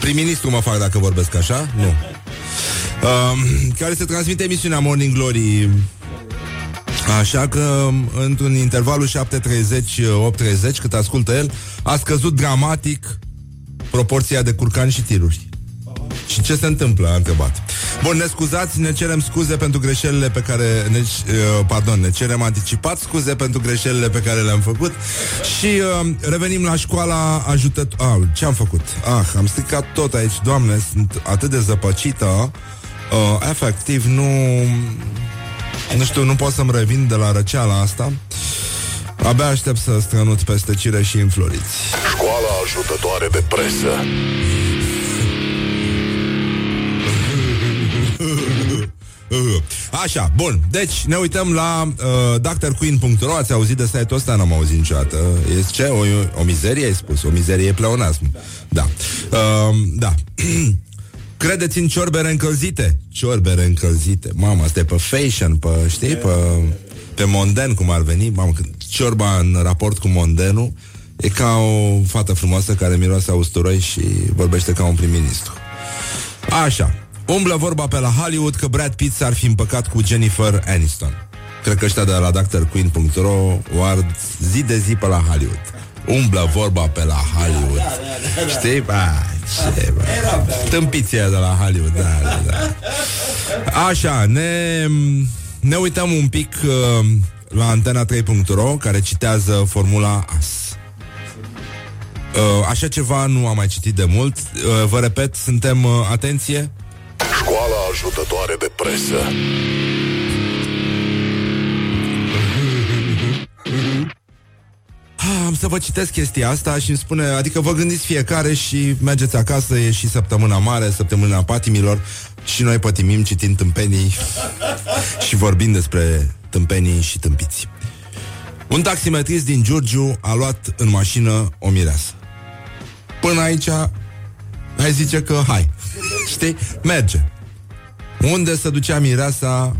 prim-ministru mă fac dacă vorbesc așa? Nu. Uh, care se transmite emisiunea Morning Glory Așa că într-un intervalul 7.30-8.30 Cât ascultă el A scăzut dramatic Proporția de curcani și tiruri Și ce se întâmplă, a întrebat Bun, ne scuzați, ne cerem scuze pentru greșelile pe care ne, uh, Pardon, ne cerem anticipat scuze pentru greșelile pe care le-am făcut. Și uh, revenim la școala ajutat... Ah, ce am făcut? Ah, am stricat tot aici, doamne, sunt atât de zăpăcită. Uh, Efectiv, nu... Nu știu, nu pot să-mi revin de la răceala asta. Abia aștept să strănut peste cire și înfloriți. Școala ajutătoare de presă. Așa, bun. Deci, ne uităm la uh, drqueen.ro Ați auzit de site-ul ăsta? N-am auzit niciodată. E ce? O, o mizerie, ai spus? O mizerie e pleonasm. Da. Uh, da. *clears throat* Credeți în ciorbere încălzite? Ciorbere încălzite. Mamă, asta e pe fashion, pe, știi, pe, pe monden, cum ar veni. Mamă, când ciorba în raport cu mondenul e ca o fată frumoasă care miroase a usturoi și vorbește ca un prim-ministru. Așa. Umblă vorba pe la Hollywood că Brad Pitt s-ar fi împăcat cu Jennifer Aniston. Cred că ăștia de la drqueen.ro o ard zi de zi pe la Hollywood. Umblă vorba pe la Hollywood. Știi? Ba, ce, bă. Tâmpiția de la Hollywood, da, da, da. Așa, ne, ne uităm un pic uh, la antena3.ro care citează formula AS. Uh, așa ceva nu am mai citit de mult. Uh, vă repet, suntem, uh, atenție, Școala ajutătoare de presă. Ah, Am să vă citesc chestia asta și îmi spune, adică vă gândiți fiecare și mergeți acasă, e și săptămâna mare, săptămâna patimilor și noi pătimim citind tâmpenii *laughs* și vorbind despre tâmpenii și tâmpiți. Un taximetrist din Giurgiu a luat în mașină o mireasă. Până aici, hai zice că hai. Știi? Merge. Unde se ducea mireasa?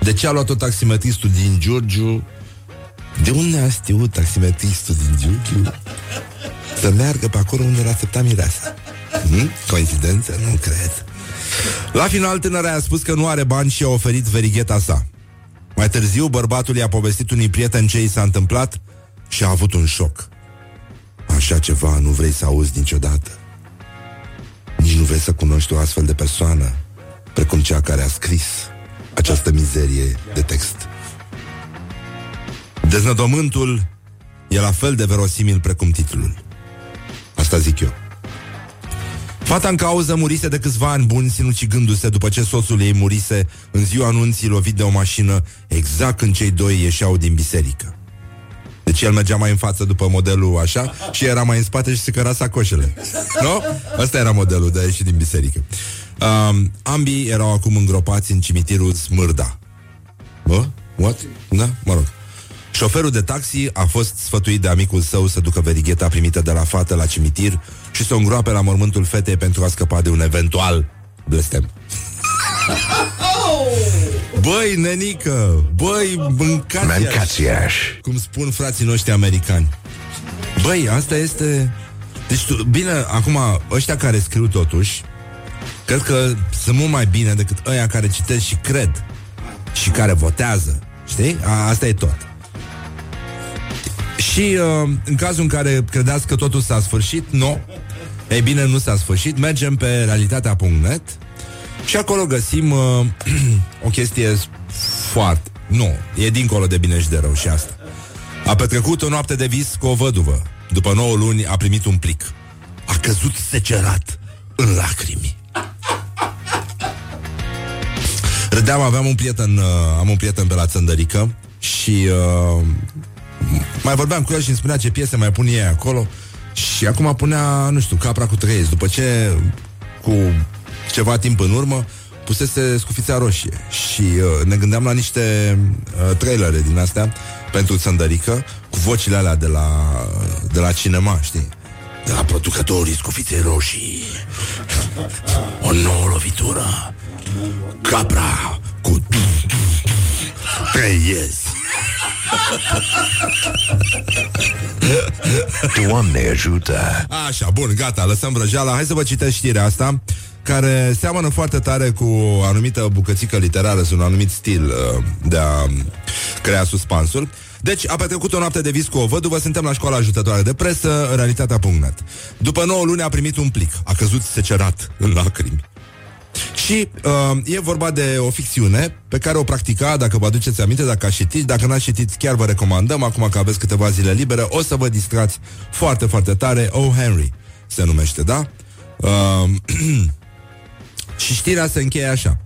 De ce a luat-o taximetristul din Giurgiu? De unde a știut taximetristul din Giurgiu să meargă pe acolo unde l-a așteptat mireasa? Hmm? Coincidență? Nu cred. La final, tânăra a spus că nu are bani și a oferit verigheta sa. Mai târziu, bărbatul i-a povestit unui prieten ce i s-a întâmplat și a avut un șoc. Așa ceva nu vrei să auzi niciodată. Nici nu vrei să cunoști o astfel de persoană precum cea care a scris această mizerie de text. Deznădomântul e la fel de verosimil precum titlul. Asta zic eu. Fata în cauză murise de câțiva ani buni sinucigându-se după ce soțul ei murise în ziua anunții lovit de o mașină exact când cei doi ieșeau din biserică. Deci el mergea mai în față după modelul așa și era mai în spate și se căra sacoșele. Nu? Ăsta era modelul de a ieși din biserică. Um, ambii erau acum îngropați în cimitirul Smârda. Bă? What? Da? Mă rog. Șoferul de taxi a fost sfătuit de amicul său să ducă verigheta primită de la fată la cimitir și să o îngroape la mormântul fetei pentru a scăpa de un eventual blestem. *laughs* Băi, nenică! Băi, mâncați Mâncați-aș. Cum spun frații noștri americani. Băi, asta este... Deci, tu, bine, acum, ăștia care scriu totuși, cred că sunt mult mai bine decât ăia care citesc și cred și care votează. Știi? A, asta e tot. Și uh, în cazul în care credeți că totul s-a sfârșit, nu. Ei bine, nu s-a sfârșit. Mergem pe realitatea.net și acolo găsim uh, *clears throat* o chestie foarte... Nu, e dincolo de bine și de rău și asta. A petrecut o noapte de vis cu o văduvă. După 9 luni a primit un plic. A căzut secerat în lacrimi. Râdeam, aveam un prieten, uh, am un prieten pe la Țăndărică și uh, mai vorbeam cu el și îmi spunea ce piese mai pun ei acolo și acum punea, nu știu, Capra cu trăiesc. După ce, cu ceva timp în urmă, pusese Scufița Roșie și uh, ne gândeam la niște uh, trailere din astea pentru Țăndărică cu vocile alea de la, de la cinema, știi? De la producătorii Scufiței Roșii. O nouă lovitură. Capra cu trăiesc. Doamne ajută! Așa, bun, gata, lăsăm vrăjeala. Hai să vă citesc știrea asta care seamănă foarte tare cu o anumită bucățică literară, un anumit stil uh, de a crea suspansul. Deci, a petrecut o noapte de vis cu o văduvă, suntem la școala ajutătoare de presă, realitatea.net. După 9 luni a primit un plic, a căzut secerat în lacrimi. Și uh, e vorba de o ficțiune pe care o practica, dacă vă aduceți aminte, dacă ați citit, dacă n-ați citit, chiar vă recomandăm, acum că aveți câteva zile libere, o să vă distrați foarte, foarte tare. Oh, Henry se numește, da? Uh, *clears throat* și știrea se încheie așa.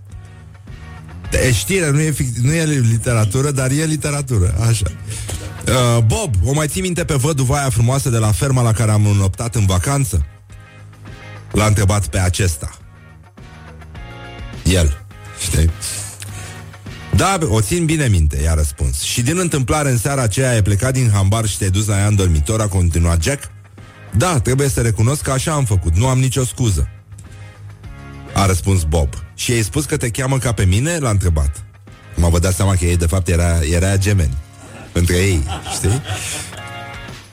E știre, nu e, fic- nu e literatură, dar e literatură, așa. Uh, Bob, o mai ții minte pe văduva aia frumoasă de la ferma la care am înoptat în vacanță? L-a întrebat pe acesta. El, știi? Da, o țin bine minte, i-a răspuns. Și din întâmplare, în seara aceea ai plecat din hambar și te-ai dus la ea în dormitor, a continuat Jack? Da, trebuie să recunosc că așa am făcut, nu am nicio scuză. A răspuns Bob. Și ai spus că te cheamă ca pe mine? L-a întrebat. Mă vă dați seama că ei, de fapt, era, era gemeni. Între ei, știi?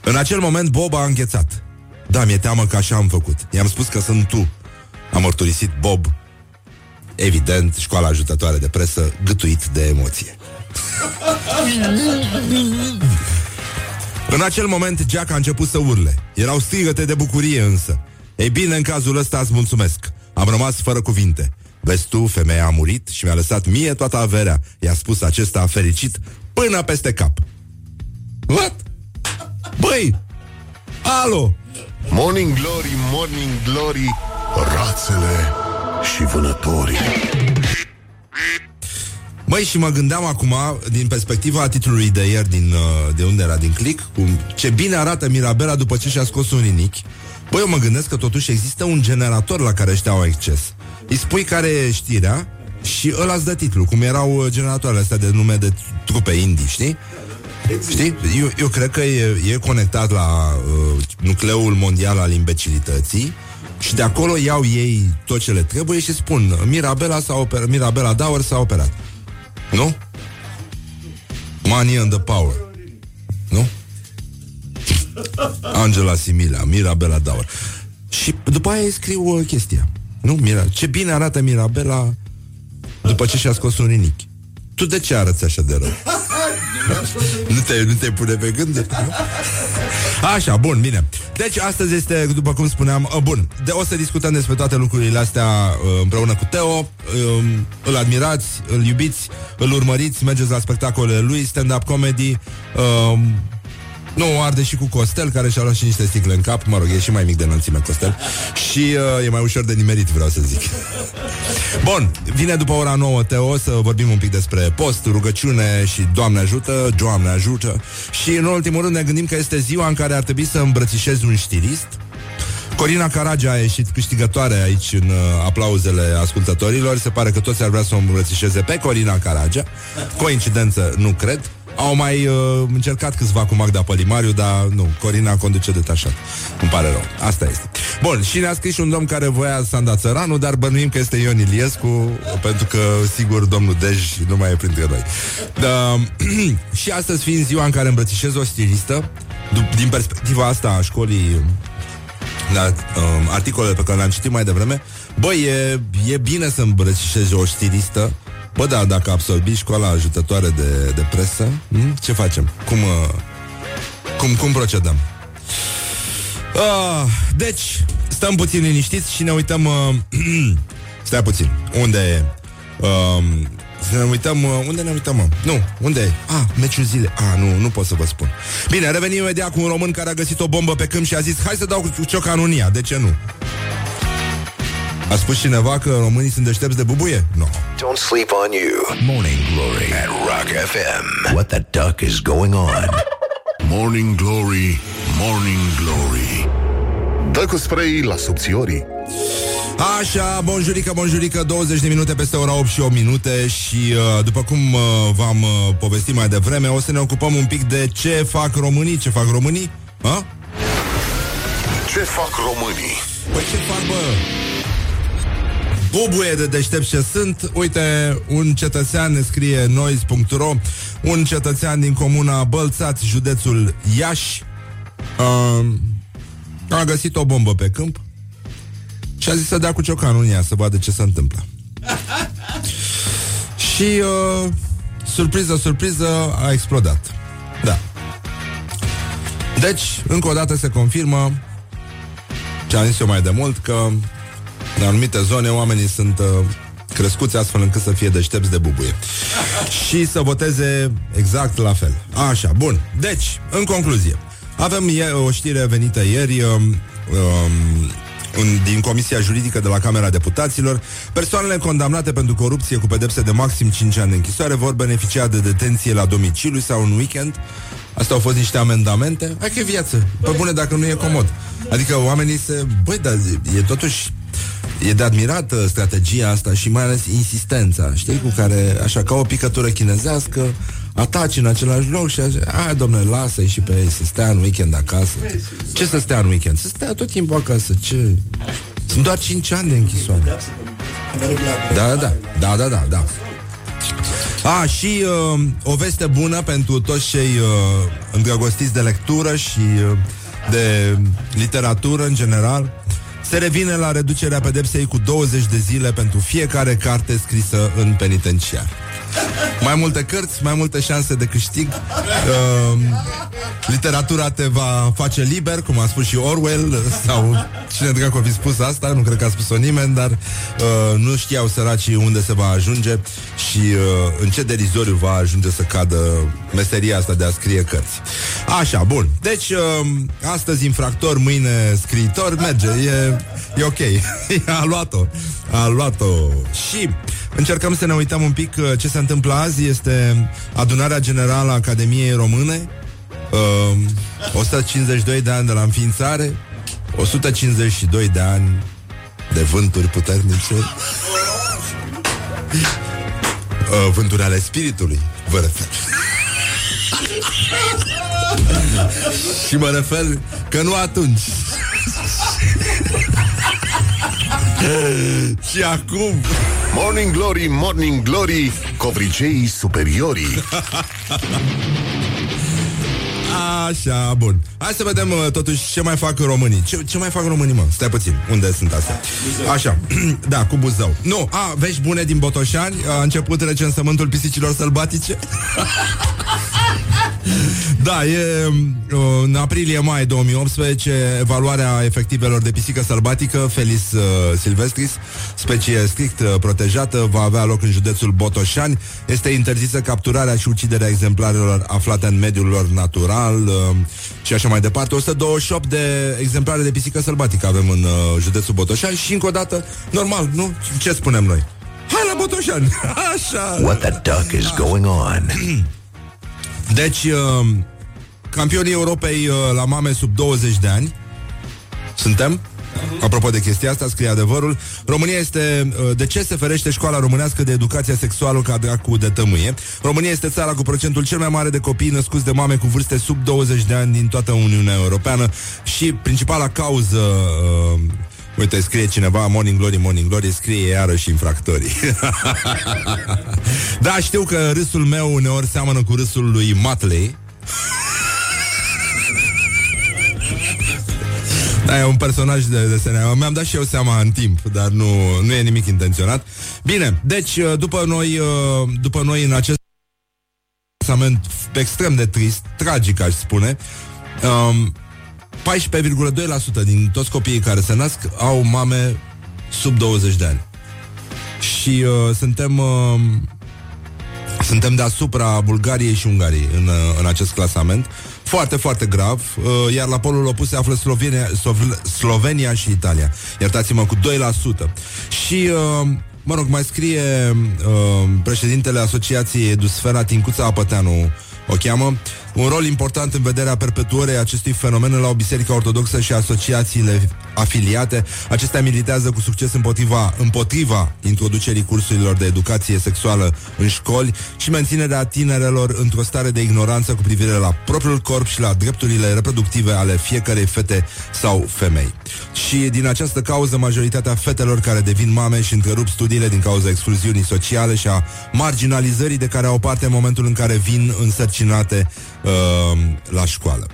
În acel moment, Bob a înghețat. Da, mi-e teamă că așa am făcut. I-am spus că sunt tu. A mărturisit Bob Evident, școala ajutătoare de presă Gâtuit de emoție. În acel moment Jack a început să urle. Erau strigăte de bucurie însă. Ei bine, în cazul ăsta îți mulțumesc. Am rămas fără cuvinte. Vezi tu, femeia a murit și mi-a lăsat mie toată averea. I-a spus acesta fericit până peste cap. What? Băi! Alo! Morning Glory, Morning Glory Rațele și vânătorii Măi, și mă gândeam acum, din perspectiva titlului de ieri, din, uh, de unde era, din click, cum ce bine arată Mirabela după ce și-a scos un inichi. Băi, eu mă gândesc că totuși există un generator la care ăștia au acces. Îi spui care e știrea și ăla îți dă titlul, cum erau uh, generatoarele astea de nume de trupe indie, știi? Știi? Eu, eu cred că e, e conectat la uh, nucleul mondial al imbecilității și de acolo iau ei tot ce le trebuie și spun Mirabela, s-a operat, Mirabela Dauer s-a operat. Nu? Money and the power. Nu? Angela Simila, Mirabela Dauer. Și după aia îi scriu uh, chestia. Nu? Mira, ce bine arată Mirabela după ce și-a scos un rinichi. Tu de ce arăți așa de rău? *laughs* nu, te, nu te pune pe gând? Așa, bun, bine. Deci astăzi este, după cum spuneam, uh, bun, de, o să discutăm despre toate lucrurile astea uh, împreună cu Teo. Uh, îl admirați, îl iubiți, îl urmăriți, mergeți la spectacolele lui, stand-up comedy. Uh, Nu, o arde și cu Costel, care și-a luat și niște sticle în cap. Mă rog, e și mai mic de înălțime Costel. Și uh, e mai ușor de nimerit, vreau să zic. *laughs* Bun, vine după ora 9 Teo să vorbim un pic despre post, rugăciune și Doamne ajută, Doamne ajută. Și în ultimul rând ne gândim că este ziua în care ar trebui să îmbrățișezi un stilist. Corina Caragea a ieșit câștigătoare aici în uh, aplauzele ascultătorilor. Se pare că toți ar vrea să o îmbrățișeze pe Corina Caragea. Coincidență, nu cred. Au mai uh, încercat câțiva cu Magda Pălimariu, dar nu, Corina conduce detașat. Îmi pare rău. Asta este. Bun, și ne-a scris și un domn care voia Sanda Țăranu, dar bănuim că este Ion Iliescu, pentru că, sigur, domnul Dej nu mai e printre noi. Da, *clears throat* și astăzi fiind ziua în care îmbrățișez o stilistă, du- din perspectiva asta a școlii la um, articolele pe care le-am citit mai devreme, băi, e, e bine să îmbrățișezi o stilistă, Bă, da, dacă absolvi școala ajutătoare de, de presă, hm? ce facem? Cum, uh, cum, cum procedăm? Uh, deci, stăm puțin liniștiți și ne uităm... Uh, *clears throat* stai puțin. Unde e? Uh, să ne uităm... Uh, unde ne uităm, mă? Nu, unde e? Ah, meciul zile. Ah, nu, nu pot să vă spun. Bine, revenim imediat cu un român care a găsit o bombă pe câmp și a zis Hai să dau cu ciocanunia. De ce nu? A spus cineva că românii sunt deștepți de bubuie? Nu. No. Don't sleep on you. Morning Glory at Rock FM. What the duck is going on? Morning Glory, Morning Glory Dă cu spray la subțiorii Așa, bonjurică, bonjurică 20 de minute peste ora 8 și 8 minute Și uh, după cum uh, v-am uh, povestit mai devreme O să ne ocupăm un pic de ce fac românii Ce fac românii? Ha? Ce fac românii? Păi ce fac, bă? Bubuie de deștept ce sunt. Uite, un cetățean ne scrie noise.ro Un cetățean din comuna Bălțați, județul Iași uh, A găsit o bombă pe câmp Și a zis să dea cu ciocanul în ea Să vadă ce se întâmplă. *laughs* Și uh, Surpriză, surpriză A explodat. Da. Deci, încă o dată se confirmă Ce am zis eu mai de mult Că în anumite zone oamenii sunt uh, crescuți astfel încât să fie deștepți de bubuie. Și să voteze exact la fel. Așa, bun. Deci, în concluzie, avem ie- o știre venită ieri um, um, în, din Comisia Juridică de la Camera Deputaților. Persoanele condamnate pentru corupție cu pedepse de maxim 5 ani de închisoare vor beneficia de detenție la domiciliu sau în weekend. Astea au fost niște amendamente. Hai că e viață. Pe bune dacă nu e comod. Adică oamenii se... Băi, dar e totuși E de admirat uh, strategia asta și mai ales insistența, știi, cu care, așa, ca o picătură chinezească, ataci în același loc și așa, a, domnule, lasă-i și pe ei să stea în weekend acasă. Ce să stea în weekend? Să stea tot timpul acasă, ce... Sunt doar 5 ani de închisoare. Da, da, da, da, da, da, da. A, și uh, o veste bună pentru toți cei uh, îndrăgostiți de lectură și uh, de literatură în general. Se revine la reducerea pedepsei cu 20 de zile pentru fiecare carte scrisă în penitenciar. Mai multe cărți, mai multe șanse de câștig. Uh, literatura te va face liber, cum a spus și Orwell, sau cine dracu a fi spus asta, nu cred că a spus-o nimeni, dar uh, nu știau săracii unde se va ajunge și uh, în ce derizoriu va ajunge să cadă meseria asta de a scrie cărți. Așa, bun. Deci, uh, astăzi infractor, mâine scriitor, merge, e, e ok. *laughs* a luat-o. A luat-o. Și încercăm să ne uităm un pic uh, ce se întâmplă azi. Este adunarea generală a Academiei Române. Uh, 152 de ani de la înființare, 152 de ani de vânturi puternice. Uh, vânturi ale spiritului, vă refer. Și mă refer că nu atunci. Și acum Morning Glory, Morning Glory Covriceii superiorii. Așa, bun. Hai să vedem uh, totuși ce mai fac românii. Ce, ce mai fac românii, mă? Stai puțin, unde sunt astea? Așa, *clears throat* da, cu Buzău. Nu, a, vești bune din Botoșani? A început recensământul pisicilor sălbatice *laughs* *laughs* Da, e uh, în aprilie-mai 2018 evaluarea efectivelor de pisică sălbatică Felis uh, silvestris, specie strict uh, protejată, va avea loc în județul Botoșani. Este interzisă capturarea și uciderea exemplarelor aflate în mediul lor natural uh, și așa mai departe. 128 de exemplare de pisică sălbatică avem în uh, județul Botoșani și încă o dată, normal, nu? Ce spunem noi? Hai la Botoșani! *laughs* Așa! What the duck is going on? *clears throat* Deci, uh, campionii Europei uh, la mame sub 20 de ani suntem? Apropo de chestia asta, scrie adevărul România este... uh, De ce se ferește școala românească de educația sexuală ca dracu de tămâie? România este țara cu procentul cel mai mare de copii născuți de mame cu vârste sub 20 de ani din toată Uniunea Europeană și principala cauză... Uh, Uite, scrie cineva Morning Glory, Morning Glory Scrie iarăși infractorii *laughs* Da, știu că râsul meu uneori seamănă cu râsul lui Matley *laughs* Da, e un personaj de desene. Mi-am dat și eu seama în timp, dar nu, nu e nimic intenționat. Bine, deci după noi, după noi în acest clasament extrem de trist, tragic aș spune, um, 14,2% din toți copiii care se nasc au mame sub 20 de ani. Și uh, suntem uh, suntem deasupra Bulgariei și Ungariei în, uh, în acest clasament. Foarte, foarte grav. Uh, iar la polul opus se află Slovenia, Sov- Slovenia și Italia. Iertați-mă, cu 2%. Și... Uh, Mă rog, mai scrie uh, președintele Asociației Edusfera Tincuța Apăteanu o cheamă, un rol important în vederea perpetuării acestui fenomen la o biserică ortodoxă și asociațiile afiliate. Acestea militează cu succes împotriva, împotriva introducerii cursurilor de educație sexuală în școli și menținerea tinerelor într-o stare de ignoranță cu privire la propriul corp și la drepturile reproductive ale fiecărei fete sau femei. Și din această cauză, majoritatea fetelor care devin mame și întrerup studiile din cauza excluziunii sociale și a marginalizării de care au parte în momentul în care vin însărcinate uh, la școală.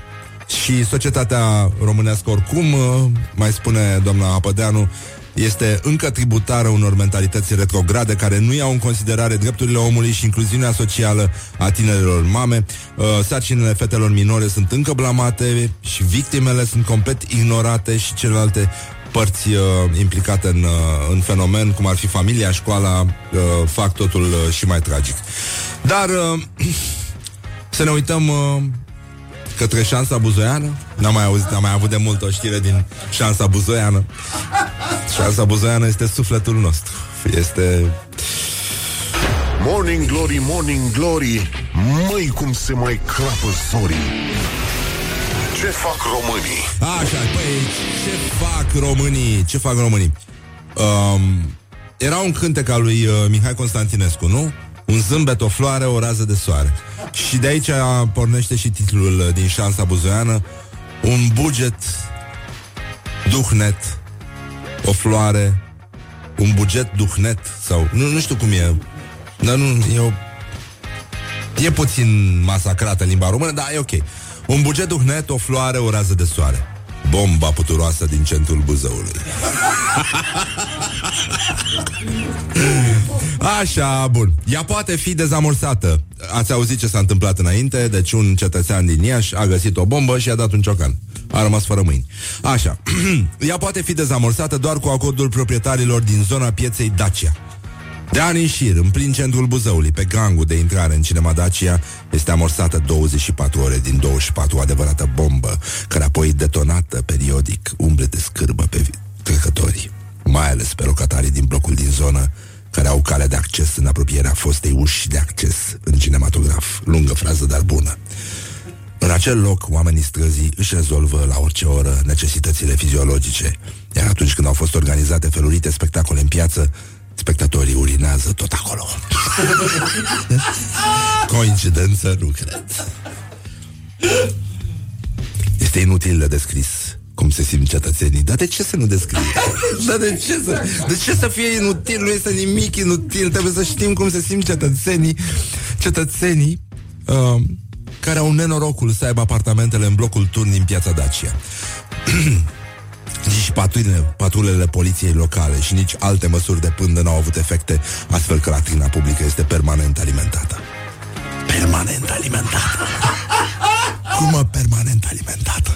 Și societatea românească oricum, uh, mai spune doamna Apădeanu, este încă tributară unor mentalități retrograde care nu iau în considerare drepturile omului și incluziunea socială a tinerilor mame. Uh, sarcinile fetelor minore sunt încă blamate și victimele sunt complet ignorate și celelalte părți uh, implicate în, uh, în fenomen, cum ar fi familia, școala, uh, fac totul uh, și mai tragic. Dar uh, *clears throat* să ne uităm uh, către șansa buzoiană. N-am mai auzit, am mai avut de mult o știre din șansa buzoiană. Șansa buzoiană este sufletul nostru. Este... Morning Glory, Morning Glory Măi cum se mai crapă zorii Ce fac românii? Așa, păi, ce fac românii? Ce fac românii? Um, era un cântec al lui uh, Mihai Constantinescu, nu? Un zâmbet, o floare, o rază de soare. Și de aici pornește și titlul uh, din șansa buzoiană Un buget duhnet, o floare, un buget duhnet sau nu, nu știu cum e. Dar nu, e o, E puțin masacrată în limba română, dar e ok. Un buget duhnet, o floare, o rază de soare. Bomba puturoasă din centrul Buzăului. *laughs* Așa, bun. Ea poate fi dezamorsată. Ați auzit ce s-a întâmplat înainte, deci un cetățean din Iași a găsit o bombă și a dat un ciocan. A rămas fără mâini. Așa. *clears throat* Ea poate fi dezamorsată doar cu acordul proprietarilor din zona pieței Dacia. De ani în șir, în plin centrul Buzăului, pe gangul de intrare în cinema Dacia, este amorsată 24 ore din 24 o adevărată bombă, care apoi detonată periodic umble de scârbă pe vi- trecători, mai ales pe locatarii din blocul din zonă, care au cale de acces în apropierea fostei uși de acces în cinematograf. Lungă frază, dar bună. În acel loc, oamenii străzii își rezolvă la orice oră necesitățile fiziologice, iar atunci când au fost organizate felurite spectacole în piață, spectatorii urinează tot acolo. *laughs* Coincidență, nu cred. Este inutil de descris cum se simt cetățenii. Dar de ce să nu descrie? *laughs* Dar de ce să, de ce să fie inutil? Nu este nimic inutil. Trebuie să știm cum se simt cetățenii. Cetățenii uh, care au nenorocul să aibă apartamentele în blocul turn din piața Dacia. *clears throat* Nici patrulele, patrulele poliției locale și nici alte măsuri de pândă n-au avut efecte, astfel că latrina publică este permanent alimentată. Permanent alimentată. *laughs* Crumă permanent alimentată.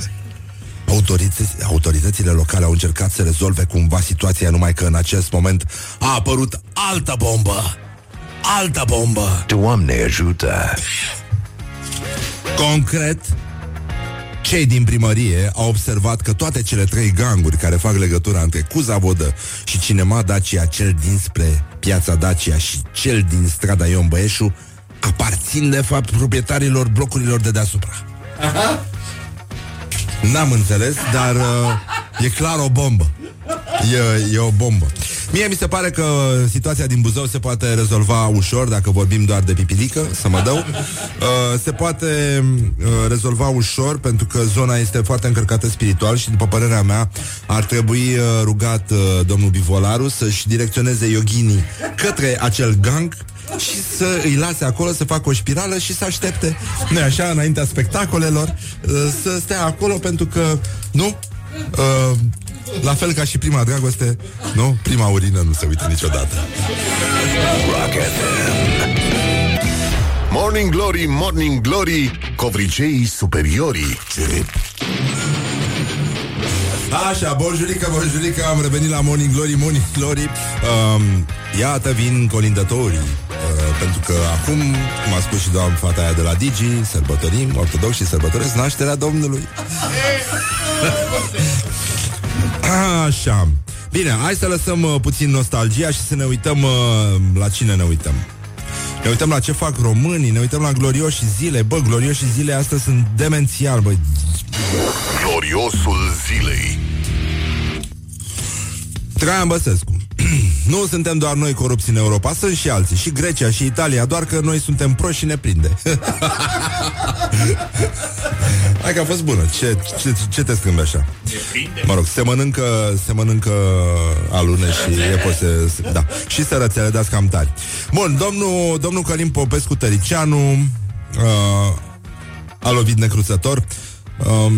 Autorități, autoritățile locale au încercat să rezolve cumva situația, numai că în acest moment a apărut altă bombă. Altă bombă. Doamne ajută! Concret, cei din primărie au observat că toate cele trei ganguri care fac legătura între Cuza Vodă și Cinema Dacia, cel dinspre Piața Dacia și cel din strada Ion Băieșu, aparțin de fapt proprietarilor blocurilor de deasupra. N-am înțeles, dar uh, e clar o bombă. E, e o bombă. Mie mi se pare că situația din Buzău se poate rezolva ușor dacă vorbim doar de pipilică, să mă dau. Uh, se poate uh, rezolva ușor pentru că zona este foarte încărcată spiritual și după părerea mea ar trebui uh, rugat uh, domnul Bivolaru să-și direcționeze yoginii către acel gang și să îi lase acolo să facă o spirală și să aștepte, nu așa, înaintea spectacolelor, uh, să stea acolo pentru că, nu? Uh, la fel ca și prima dragoste, nu? Prima urină nu se uită niciodată. Rock FM. Morning Glory, Morning Glory Covriceii superiorii Ce? Așa, bonjurică, bonjurică, am revenit la Morning Glory, Morning Glory um, Iată vin colindătorii uh, Pentru că acum, cum a spus și doamna fata aia de la Digi Sărbătorim, ortodox și sărbătoresc nașterea Domnului *laughs* Așa Bine, hai să lăsăm uh, puțin nostalgia și să ne uităm uh, la cine ne uităm ne uităm la ce fac românii, ne uităm la glorioși zile. Bă, glorioși zile astea sunt demențial, bă. Gloriosul zilei Traian Băsescu. Nu suntem doar noi corupți în Europa, sunt și alții, și Grecia, și Italia, doar că noi suntem proști și ne prinde. *laughs* Hai că a fost bună. Ce, ce, ce te scâmbi așa? Mă rog, se mănâncă, se mănâncă alune și e pot să, da. Și sărățele dați cam tari. Bun, domnul, domnul Călim Popescu Tăricianu uh, a lovit necruțător. Um,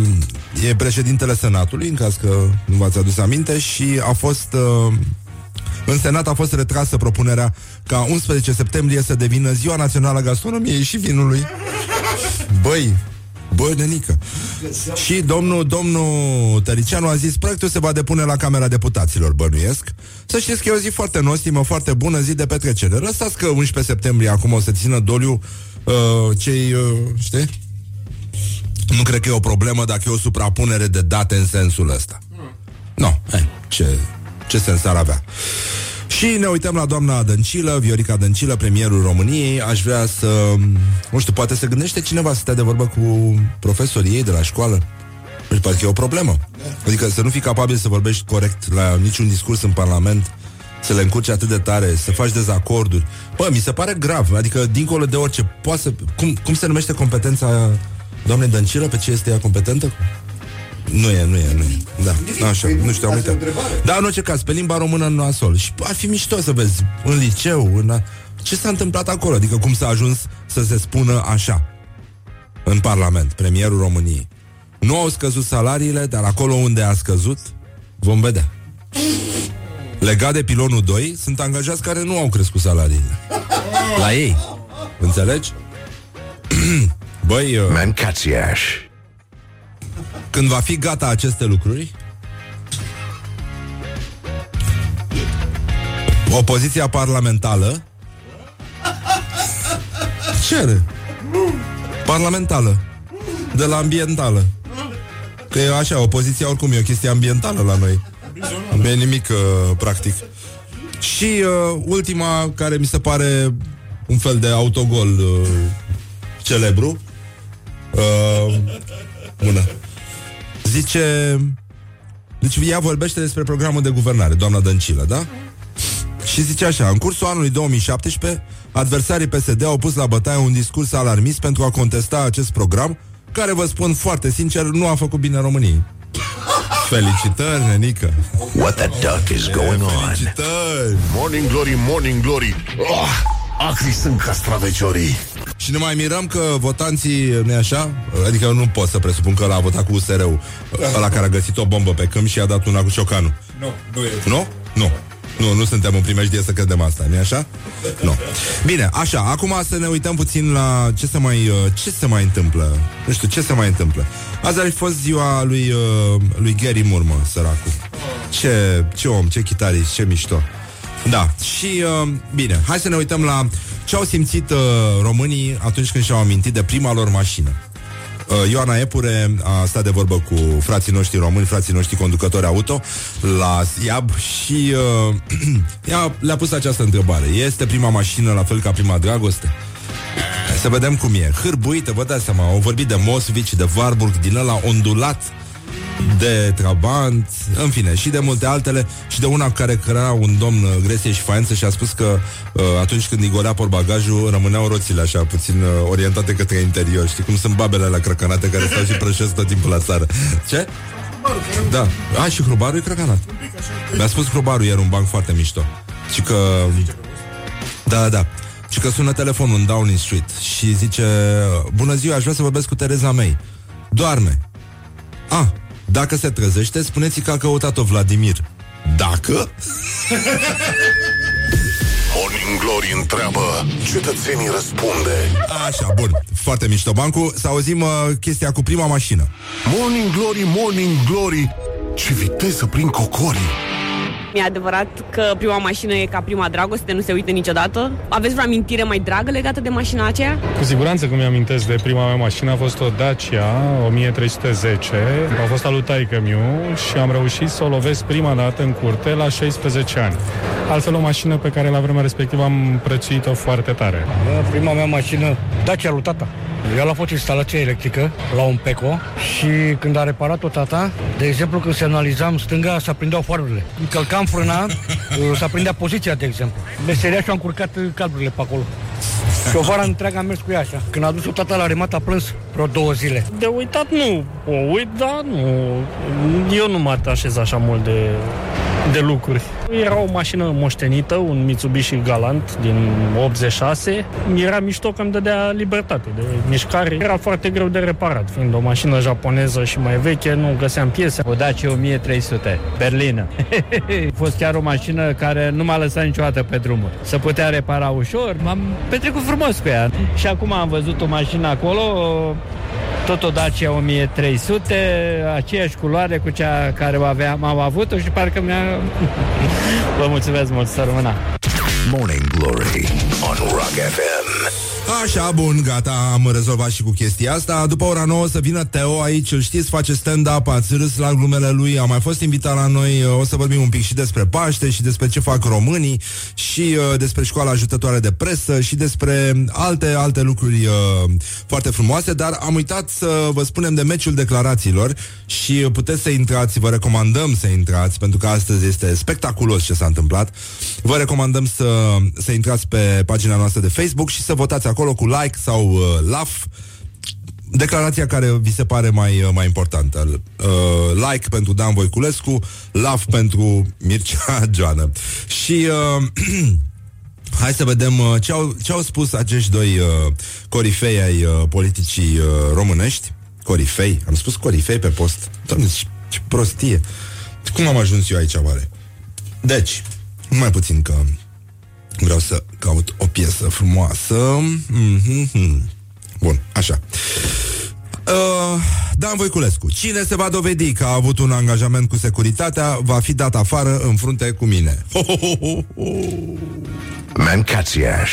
e președintele Senatului, în caz că nu v-ați adus aminte, și a fost... Uh, în Senat a fost retrasă propunerea ca 11 septembrie să devină Ziua Națională a Gastronomiei și Vinului. Băi, Bă, nenică. Și domnul, domnul Tăricianu a zis Proiectul se va depune la Camera Deputaților, bănuiesc Să știți că e o zi foarte nostimă, foarte bună zi de petrecere Lăsați că 11 septembrie acum o să țină doliu uh, Cei, uh, știi? Nu cred că e o problemă dacă e o suprapunere de date în sensul ăsta Nu, no, ce, ce sens ar avea și ne uităm la doamna Dăncilă, Viorica Dăncilă, premierul României. Aș vrea să... Nu știu, poate se gândește cineva să stea de vorbă cu profesorii ei de la școală. Deci poate că e o problemă. Adică să nu fii capabil să vorbești corect la niciun discurs în Parlament, să le încurci atât de tare, să faci dezacorduri. Bă, mi se pare grav. Adică, dincolo de orice, poate să... Cum, cum se numește competența doamnei Dăncilă? Pe ce este ea competentă? Nu e, nu e, nu e. Da, așa, nu știu, am uitat. Da, în orice caz, pe limba română nu nasol. Și ar fi mișto să vezi în liceu, în a... ce s-a întâmplat acolo, adică cum s-a ajuns să se spună așa în Parlament, premierul României. Nu au scăzut salariile, dar acolo unde a scăzut, vom vedea. Legat de pilonul 2, sunt angajați care nu au crescut salariile. La ei. Înțelegi? *clears throat* Băi... Uh... Mancațiaș. Când va fi gata aceste lucruri, opoziția parlamentară cere. Parlamentală de la ambientală. Că e așa, opoziția oricum e o chestie ambientală la noi. Nu e nimic uh, practic. Și uh, ultima care mi se pare un fel de autogol uh, celebru. Uh, bună Zice... Deci ea vorbește despre programul de guvernare, doamna Dăncilă, da? Și zice așa, în cursul anului 2017, adversarii PSD au pus la bătaie un discurs alarmist pentru a contesta acest program, care, vă spun foarte sincer, nu a făcut bine României. Felicitări, nenică! What the duck is going on? Felicitări! Morning Glory, Morning Glory oh, Acri sunt castraveciorii și ne mai mirăm că votanții, nu așa? Adică nu pot să presupun că l-a votat cu USR-ul Ăla care a găsit o bombă pe câmp și a dat una cu ciocanul Nu, nu e Nu? Nu Nu, Nu, nu suntem în primejdie să credem asta, nu așa? Nu. Bine, așa, acum să ne uităm puțin la ce se mai, uh, ce se mai întâmplă. Nu știu, ce se mai întâmplă. Azi ar fi fost ziua lui, uh, lui Gary Murmă, săracul. Ce, ce om, ce chitarist, ce mișto. Da, și uh, bine, hai să ne uităm la ce au simțit uh, românii atunci când și-au amintit de prima lor mașină. Uh, Ioana Epure a stat de vorbă cu frații noștri români, frații noștri conducători auto la IAB și uh, *clears throat* ea le-a pus această întrebare. Este prima mașină la fel ca prima dragoste? Să vedem cum e. Hârbuită, vă dați seama, au vorbit de Mosvici, de Warburg, din ăla ondulat de Trabant, în fine, și de multe altele, și de una care crea un domn uh, gresie și faință și a spus că uh, atunci când îi gorea porbagajul, rămâneau roțile așa puțin uh, orientate către interior. Știi cum sunt babele la crăcănate care stau și prășesc tot timpul la țară. Ce? Da. A, și hrubarul e crăcanat. Mi-a spus hrubarul ieri un banc foarte mișto. Și că... Da, da. Și că sună telefonul în Downing Street și zice Bună ziua, aș vrea să vorbesc cu Tereza mei. Doarme. A, dacă se trezește, spuneți că a căutat-o Vladimir. Dacă? *laughs* Morning Glory întreabă, cetățenii răspunde. Așa, bun. Foarte mișto bancul. Să auzim uh, chestia cu prima mașină. Morning Glory, Morning Glory, ce viteză prin cocorii. E adevărat că prima mașină e ca prima dragoste, nu se uită niciodată? Aveți vreo amintire mai dragă legată de mașina aceea? Cu siguranță că mi-amintesc de prima mea mașină a fost o Dacia 1310. A fost al lui taică și am reușit să o lovesc prima dată în curte la 16 ani. Altfel o mașină pe care la vremea respectivă am prețuit-o foarte tare. Prima mea mașină, Dacia lui tata. El a fost instalație electrică la un PECO și când a reparat-o tata, de exemplu, când semnalizam stânga, s-a prindeau farurile. Încălcam frâna, s-a prindea poziția, de exemplu. Meseria și-a încurcat cablurile pe acolo. Și o vară întreagă am mers cu ea așa. Când a dus-o tata la remat, a plâns vreo două zile. De uitat nu o uit, dar nu. Eu nu mă așez așa mult de de lucruri. Era o mașină moștenită, un Mitsubishi Galant din 86. Era mișto că îmi dădea libertate de mișcare. Era foarte greu de reparat, fiind o mașină japoneză și mai veche, nu găseam piese. O Dacia 1300, berlină. *laughs* a fost chiar o mașină care nu m-a lăsat niciodată pe drumuri. Se putea repara ușor, m-am petrecut frumos cu ea. Și acum am văzut o mașină acolo, tot o Dacia 1300, aceeași culoare cu cea care o aveam, am avut-o și parcă mi-a... *laughs* Vă mulțumesc mult, să rămână. Morning Glory on Rock FM. Așa, bun, gata, am rezolvat și cu chestia asta. După ora 9 să vină Teo aici Îl știți, face stand-up, ați râs la glumele lui A mai fost invitat la noi O să vorbim un pic și despre Paște Și despre ce fac românii Și uh, despre școala ajutătoare de presă Și despre alte, alte lucruri uh, foarte frumoase Dar am uitat să vă spunem de meciul declarațiilor Și puteți să intrați, vă recomandăm să intrați Pentru că astăzi este spectaculos ce s-a întâmplat. Vă recomandăm să, să intrați pe pagina noastră de Facebook Și să votați acolo cu like sau uh, love declarația care vi se pare mai, uh, mai importantă. Uh, like pentru Dan Voiculescu, love pentru Mircea *laughs* Joană. Și uh, *clears throat* hai să vedem uh, ce, au, ce au spus acești doi uh, corifei ai uh, politicii uh, românești. Corifei, am spus corifei pe post. Doamne, ce, ce prostie. Cum am ajuns eu aici, oare? Deci, mai puțin că Vreau să caut o piesă frumoasă. Mm-hmm. Bun, așa. Uh, Dan Voiculescu. Cine se va dovedi că a avut un angajament cu securitatea va fi dat afară în frunte cu mine. Ho, ho, ho, ho, ho. Mancațiaș.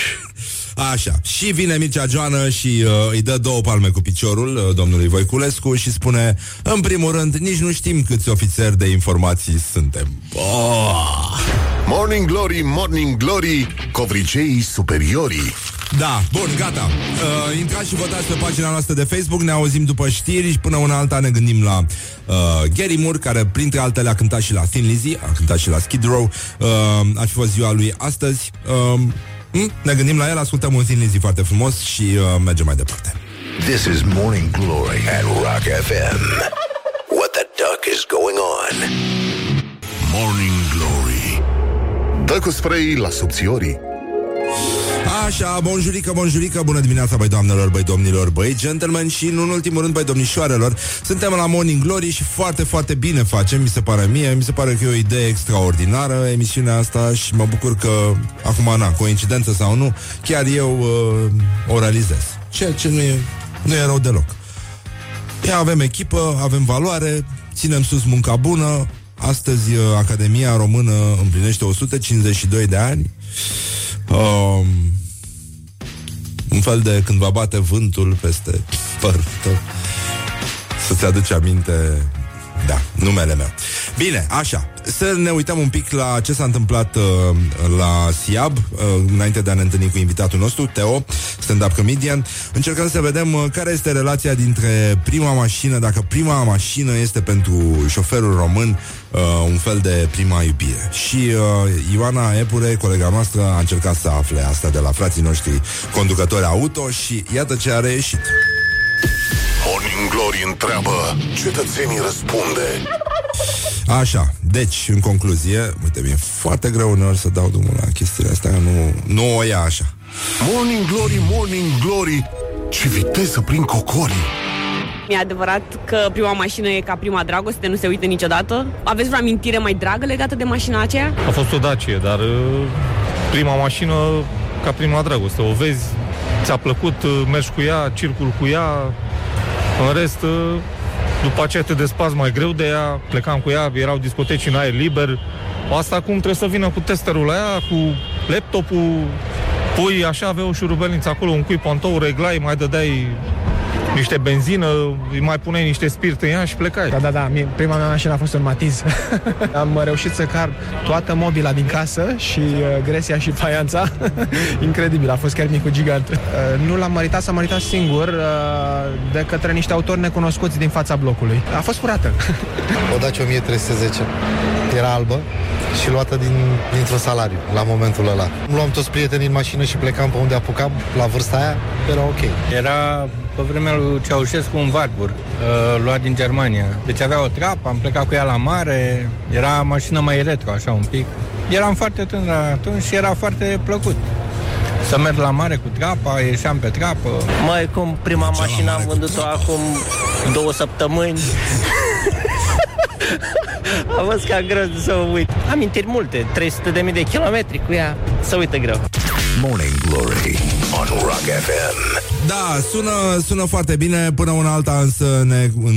Așa. Și vine Mircea Joană și uh, îi dă două palme cu piciorul uh, domnului Voiculescu și spune În primul rând, nici nu știm câți ofițeri de informații suntem. Oh! Morning Glory, Morning Glory, covriceii superiorii. Da, bun, gata. Uh, intrați și votați pe pagina noastră de Facebook, ne auzim după știri și până una alta ne gândim la uh, Gary Moore, care printre altele a cântat și la Thin Lizzy, a cântat și la Skid Row. Uh, ar fi fost ziua lui astăzi. Uh, Hmm? Ne gândim la el, ascultăm un Thin foarte frumos și uh, mergem mai departe. This is Morning Glory at Rock FM. What the duck is going on? Morning Glory. Dă cu spray la subțiorii. Așa, bonjurică, bonjurică, bună dimineața, băi doamnelor, băi domnilor, băi gentlemen și, în ultimul rând, băi domnișoarelor. Suntem la Morning Glory și foarte, foarte bine facem, mi se pare mie, mi se pare că e o idee extraordinară emisiunea asta și mă bucur că, acum, na, coincidență sau nu, chiar eu uh, o realizez. Ceea ce nu e, nu e rău deloc. Ia avem echipă, avem valoare, ținem sus munca bună. Astăzi uh, Academia Română împlinește 152 de ani. Um, un fel de când va bate vântul peste părul tău. Să-ți aduci aminte da, numele meu. Bine, așa. Să ne uităm un pic la ce s-a întâmplat uh, la SIAB, uh, înainte de a ne întâlni cu invitatul nostru, Teo, stand-up comedian. Încercăm să vedem uh, care este relația dintre prima mașină, dacă prima mașină este pentru șoferul român uh, un fel de prima iubire. Și uh, Ioana Epure, colega noastră, a încercat să afle asta de la frații noștri conducători auto și iată ce a reieșit. Morning Glory întreabă, cetățenii răspunde. Așa, deci, în concluzie, uite, mi-e foarte greu uneori să dau drumul la chestiile astea, nu, nu o ia așa. Morning Glory, Morning Glory, ce viteză prin cocorii. E adevărat că prima mașină e ca prima dragoste, nu se uită niciodată. Aveți vreo amintire mai dragă legată de mașina aceea? A fost o Dacie, dar uh, prima mașină ca prima dragoste. O vezi, ți-a plăcut, uh, mergi cu ea, circul cu ea, în rest, uh, după aceea te despați mai greu de ea, plecam cu ea, erau discoteci în aer liber. Asta acum trebuie să vină cu testerul la ea, cu laptopul, pui așa, avea o șurubelniță acolo, un cui pantou, reglai, mai dădeai niște benzină, îi mai puneai niște spirit în ea și plecai. Da, da, da. Mie, prima mea mașină a fost un Matiz. *laughs* Am reușit să car toată mobila din casă și uh, gresia și faianța. *laughs* Incredibil, a fost chiar micul gigant. Uh, nu l-am măritat, s-a măritat singur uh, de către niște autori necunoscuți din fața blocului. A fost furată. *laughs* O Dacia 1310. Era albă și luată din, dintr-un salariu la momentul ăla. Luam toți prietenii în mașină și plecam pe unde apucam la vârsta aia, era ok. Era pe vremea lui Ceaușescu un Warburg, uh, luat din Germania. Deci avea o treapă, am plecat cu ea la mare, era mașină mai retro, așa un pic. Eram foarte tânăr atunci și era foarte plăcut. Să merg la mare cu treapa, ieșeam pe treapă. Mai cum prima mașină am vândut-o acum două săptămâni. *laughs* A fost ca greu să o uit. Amintiri multe, 300 de mii de kilometri cu ea, să uită greu. Morning Glory on Rock FM. Da, sună, sună foarte bine Până una alta însă ne, în,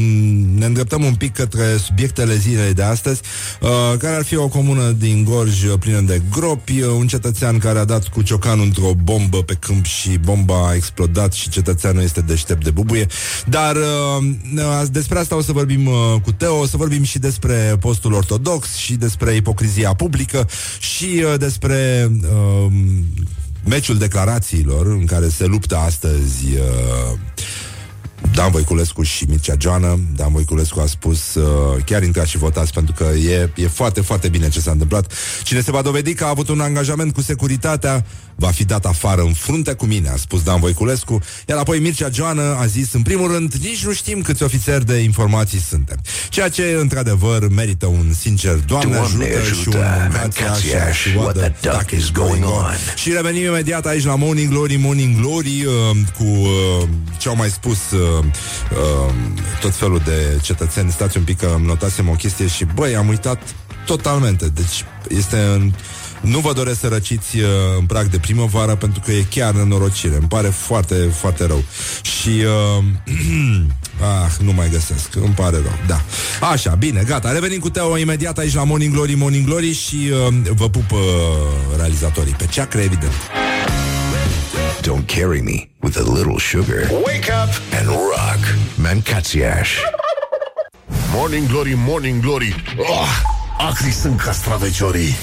ne îndreptăm un pic către subiectele zilei de astăzi uh, Care ar fi o comună din Gorj plină de gropi uh, Un cetățean care a dat cu ciocanul într-o bombă pe câmp Și bomba a explodat și cetățeanul este deștept de bubuie Dar uh, despre asta o să vorbim uh, cu Teo O să vorbim și despre postul ortodox Și despre ipocrizia publică Și uh, despre... Uh, meciul declarațiilor în care se luptă astăzi uh, Dan Voiculescu și Mircea Joană. Dan Voiculescu a spus uh, chiar intrați și votați pentru că e, e foarte, foarte bine ce s-a întâmplat. Cine se va dovedi că a avut un angajament cu securitatea va fi dat afară în frunte cu mine, a spus Dan Voiculescu, iar apoi Mircea Joană a zis, în primul rând, nici nu știm câți ofițeri de informații suntem. Ceea ce, într-adevăr, merită un sincer Doamne, Doamne ajută, ajută, și un Mancațiaș, și what the duck is going on? Și revenim imediat aici la Morning Glory, Morning Glory, uh, cu uh, ce au mai spus uh, uh, tot felul de cetățeni. Stați un pic că îmi notasem o chestie și, băi, am uitat totalmente. Deci este în... Nu vă doresc să răciți uh, în prag de primăvară pentru că e chiar nenorocire. Îmi pare foarte, foarte rău. Și uh, *clears throat* ah, nu mai găsesc. Îmi pare rău. Da. Așa, bine, gata. Revenim cu Teo imediat aici la Morning Glory, Morning Glory și uh, vă pup uh, realizatorii pe ceacră, evident. Don't carry me with a little sugar. Wake up and rock. Mancațiaș. Morning Glory, Morning Glory. Oh, acri sunt castraveciorii.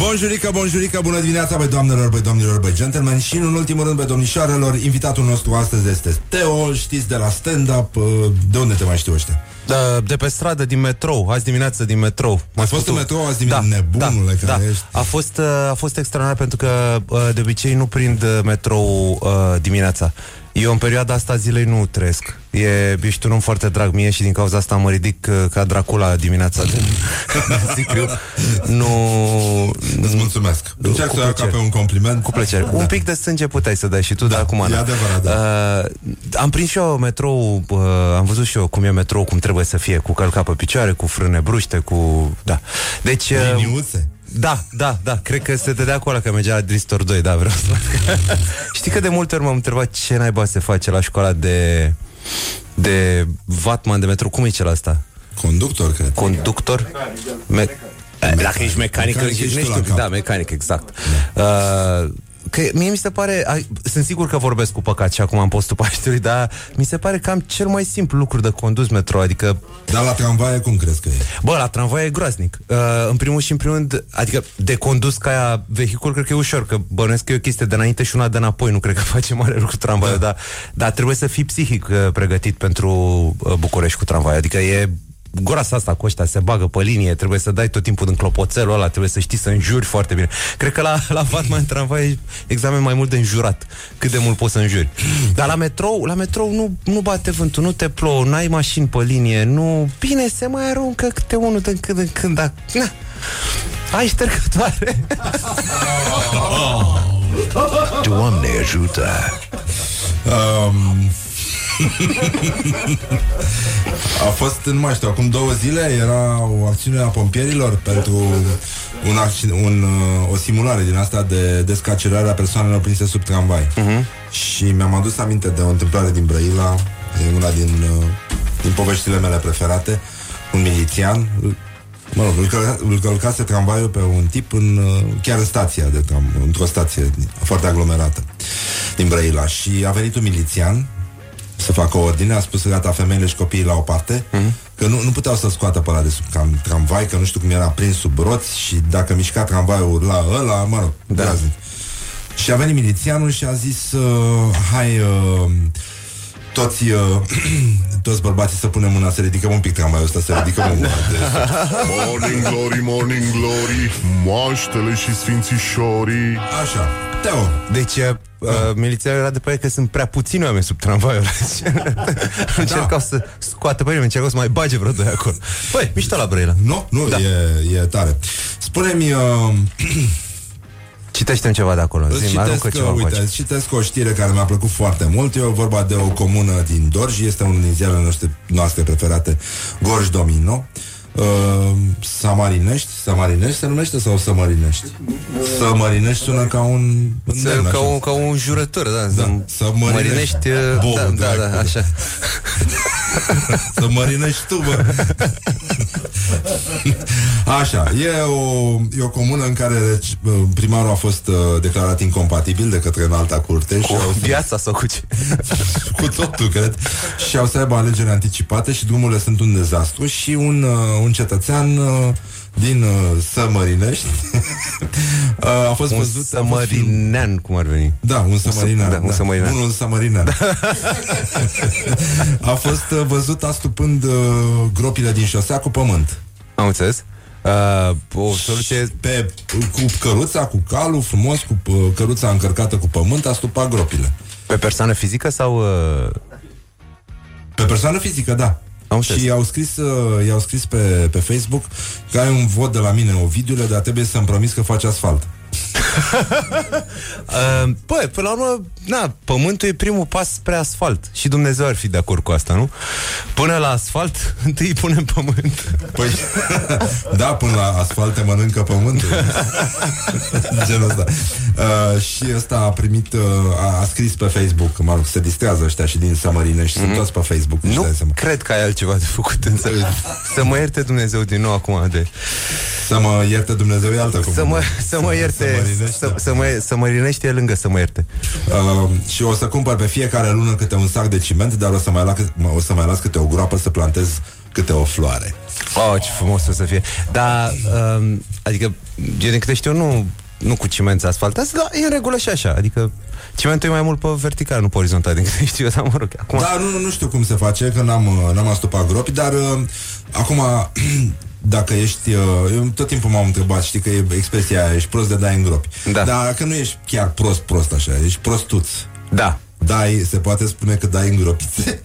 Bonjurică, bonjurică, bună dimineața, băi doamnelor, băi domnilor, băi gentlemen Și în ultimul rând, băi domnișoarelor, invitatul nostru astăzi este Teo, știți, de la stand-up uh, De unde te mai știu ăștia? Da, de pe stradă, din metrou, azi dimineață din metrou. Ai fost în metrou azi dimineață, nebunule da, care da. ești A fost, uh, a fost extraordinar pentru că uh, de obicei nu prind uh, metrou uh, dimineața. Eu în perioada asta a zilei nu trăiesc. E, ești un om foarte drag mie și din cauza asta mă ridic uh, ca Dracula dimineața de *laughs* Sicriu. Nu... Îți mulțumesc. Încerc Cu să o iau ca plăcere. pe un compliment. Cu plăcere. Un pic de sânge puteai să dai și tu, da, dar acum e nu. adevărat, da. Uh, am prins și eu metrou, uh, am văzut și eu cum e metrou, cum trebuie să fie, cu călca pe picioare, cu frâne bruște, cu... Da. Deci... Uh, Liniuțe. Da, da, da, cred că se dădea acolo că mergea la Dristor 2, da, vreau să *laughs* Știi că de multe ori m-am întrebat ce naiba se face la școala de de vatman de metro, cum e cel asta? Conductor, cred. Conductor? Me- Eh, Dacă ești mecanic, Mecanic ești, ești nu tu la știu, cap. da, mecanic, exact. Uh, că mie mi se pare, ai, sunt sigur că vorbesc cu păcat și acum am postul Paștelui, dar mi se pare că am cel mai simplu lucru de condus metro, adică Dar la tramvaie cum crezi că e? Bă, la tramvai e groaznic. Uh, în primul și în primul rând, adică de condus ca aia vehicul, cred că e ușor, că bănuiesc că e o chestie de înainte și una de înapoi, nu cred că *laughs* face mare lucru tramvaiul, da. dar, dar trebuie să fii psihic uh, pregătit pentru uh, București cu tramvai. Adică e groasa asta cu ăștia, se bagă pe linie, trebuie să dai tot timpul din clopoțelul ăla, trebuie să știi să înjuri foarte bine. Cred că la, la Vatman în tramvai e examen mai mult de înjurat. Cât de mult poți să înjuri. *clears throat* Dar la metrou, la metrou nu, nu bate vântul, nu te plouă, n-ai mașini pe linie, nu... Bine, se mai aruncă câte unul din când în când, dar... Na, ai ștergătoare. *laughs* Doamne ajută! Um, a fost, nu mai știu, acum două zile era o acțiune a pompierilor pentru un, acci- un, uh, o simulare din asta de descarcerare a persoanelor prinse sub tramvai. Mhm. Și mi-am adus aminte de o întâmplare din Brăila, e una din, uh, din poveștile mele preferate, un milițian, mă rog, îl, călca, îl călcase tramvaiul pe un tip în, uh, chiar în stația de tram, într-o stație foarte aglomerată din Brăila și a venit un milițian să facă o ordine, a spus gata femeile și copiii la o parte, Mhm. că nu, nu puteau să scoată pe ăla de sub tram, tramvai, că nu știu cum era prins sub roți și dacă mișca tramvaiul urla ăla, mă rog, da. Și a venit milițianul și a zis, uh, hai, uh, toți, uh, *clears throat* toți bărbații să punem mâna, să ridicăm un pic tramvaiul ăsta, să ridicăm mâna. *laughs* De... Morning glory, morning glory Moaștele și sfințișorii Așa, Teo Deci, uh, milițianul era de părere că sunt prea puțini oameni sub tramvaiul ăla. *laughs* Încercau să scoată pe nimeni, încercau să mai bage vreo doi acolo. Băi, mișto la Brăila. Nu, nu, da. e, e tare. Spune-mi... Uh, *clears throat* Citește ceva de acolo. Îți Zi, aruncă citesc, ceva uh, uite, încoace. îți citesc o știre care mi-a plăcut foarte mult. E vorba de o comună din Dorj, este unul din ziarele noastre, noastre preferate, Gorj Domino. Uh, Samarinești, Samarinești se numește sau Sămărinești? Sămărinești sună ca un îndemn, ca, așa. un, ca un jurător, da. Da, să mărinești uh, bou, da, da, dracu. da, așa. *laughs* Să mărinești tu, bă. *laughs* Așa, e o, e o comună în care deci, primarul a fost uh, declarat incompatibil de către înalta curte și au, Viața sau cu ce? *laughs* cu totul, cred. Și au să aibă alegeri anticipate și drumurile sunt un dezastru și un, uh, un cetățean uh, din uh, Sămărinești *laughs* uh, a fost Un văzut... a fost film- sămărinean, cum ar veni. Da, un sămărinean. Da, un sămărinean. Unul sămărinean. *laughs* a fost uh, văzut astupând uh, gropile din șosea cu pământ. Am înțeles. Uh, o soluție... Pe, cu căruța, cu calul, frumos, cu uh, căruța încărcată cu pământ, a stupat gropile. Pe persoană fizică sau... Uh... Pe persoană fizică, da. Am și i-au scris, uh, i-au scris pe, pe Facebook că ai un vot de la mine, Ovidiule, dar trebuie să-mi promis că faci asfalt. *laughs* Uh, bă, până la urmă, na, pământul e primul pas spre asfalt Și Dumnezeu ar fi de acord cu asta, nu? Până la asfalt, *laughs* întâi punem pământ Păi, *laughs* da, până la asfalt te mănâncă pământul. Genul ăsta. Uh, și ăsta a primit, uh, a, a scris pe Facebook, mă rog, se distrează ăștia și din Sămărine și mm-hmm. sunt toți pe Facebook. Nu cred că ai altceva de făcut însă. Să mă ierte Dumnezeu din nou acum de... Să mă ierte Dumnezeu e altă Să mă, să mă ierte să, să, mă, să mă rinește e lângă să mă ierte. Uh, și o să cumpăr pe fiecare lună câte un sac de ciment, dar o să mai, la, o să mai las câte o groapă să plantez câte o floare. Oh, ce frumos o să fie. Dar, um, adică, eu din câte știu, nu, nu cu ciment asfaltați Dar e în regulă și așa. Adică cimentul e mai mult pe vertical, nu pe orizontal Din câte știu eu, dar mă rog acum... Da, nu, nu, nu știu cum se face, că n-am, uh, n-am astupat gropi, dar uh, acum, *clears throat* dacă ești... Uh, eu tot timpul m-am întrebat, știi că e expresia aia, ești prost de dai în gropi. Da. Dar că nu ești chiar prost, prost așa, ești prostuț. Da dai, se poate spune că dai îngropițe?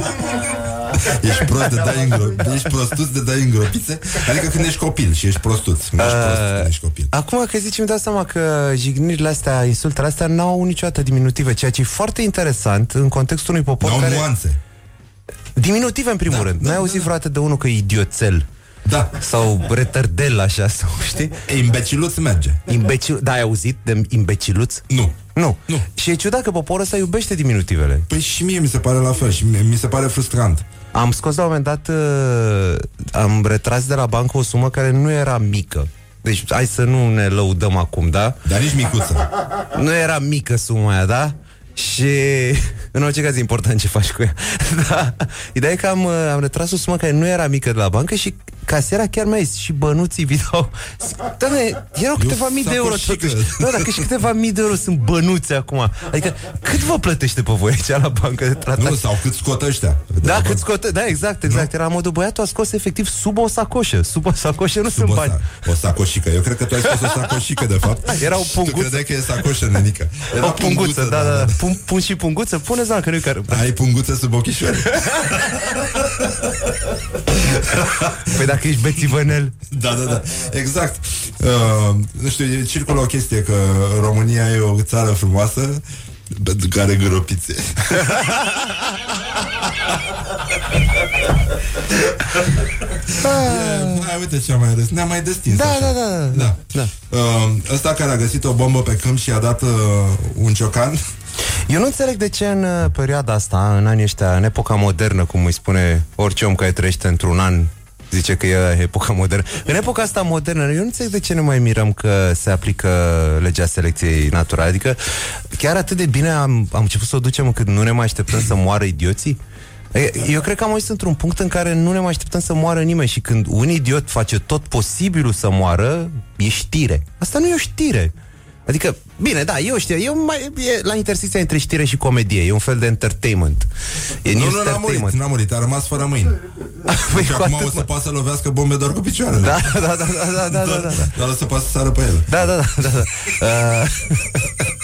*laughs* ești prost de dai îngropițe? Ești prostuț de dai îngropițe? Adică când ești copil și ești prostuț. Nu ești prost când ești copil. Acum că zici, îmi dau seama că jignirile astea, insultele astea n-au niciodată diminutive, ceea ce e foarte interesant în contextul unui popor N-au care... nuanțe. Diminutive, în primul da, rând. Da, N-ai auzit vreodată de unul că e idioțel? Da. Sau retardel, așa, sau știi? Imbeciluț merge. Imbecil... Da, ai auzit de imbeciluț? Nu. Nu. nu. Și e ciudat că poporul ăsta iubește diminutivele. Păi și mie mi se pare la fel și mie, mi se pare frustrant. Am scos la un moment dat, uh, am retras de la bancă o sumă care nu era mică. Deci hai să nu ne lăudăm acum, da? Dar nici micuță. Nu era mică suma aia, da? Și în orice caz e important ce faci cu ea. *laughs* da. Ideea e că am, uh, am retras o sumă care nu era mică de la bancă și casiera chiar mai zis și bănuții *laughs* vi dau... Doamne, erau câteva mii de euro sacoșică. totuși. Da, dacă și câteva mii de euro sunt bănuți acum. Adică cât vă plătește pe voi aici la bancă de tratat? Nu, sau cât scot ăștia. Da, cât scot, da, exact, exact. Era modul băiatul a scos efectiv sub o sacoșă. Sub o sacoșă nu sunt o, bani. sa- o sacoșică. Eu cred că tu ai spus o sacoșică, de fapt. *laughs* Era o Tu punguță. credeai că e sacoșă, nenică. Era o punguță, da, da, da. Pun, pun și punguță, puneți la că nu care. Ai punguță sub ochișoare? *laughs* Păi dacă ești bețivănel. Da, da, da. Exact. Uh, nu știu, e- circulă o chestie că România e o țară frumoasă pentru care găropițe. E, Hai, uite ce am mai râs. Ne-am mai destins. Da, așa. da, da, da. da. da. Uh, ăsta care a găsit o bombă pe câmp și a dat uh, un ciocan Eu nu înțeleg de ce în uh, perioada asta, în anii ăștia, în epoca modernă, cum îi spune orice om care trăiește într-un an, zice că e epoca modernă. În epoca asta modernă, eu nu înțeleg de ce ne mai mirăm că se aplică legea selecției naturale. Adică chiar atât de bine am, am început să o ducem încât nu ne mai așteptăm să moară idioții. E, Eu cred că am ajuns într-un punct în care nu ne mai așteptăm să moară nimeni și când un idiot face tot posibilul să moară, e știre. Asta nu e o știre. Adică, bine, da, eu știu, eu mai, e la intersecția între știre și comedie, e un fel de entertainment. E nu, nu, n-a murit, n-a murit, a rămas fără mâini. *laughs* Păi deci acum o să poată să lovească bombe doar cu picioarele. Da, da, da, da, da, da, da. da. Dar o să poată să sară pe el. Da, da, da, da. da. *laughs* Uh... *laughs*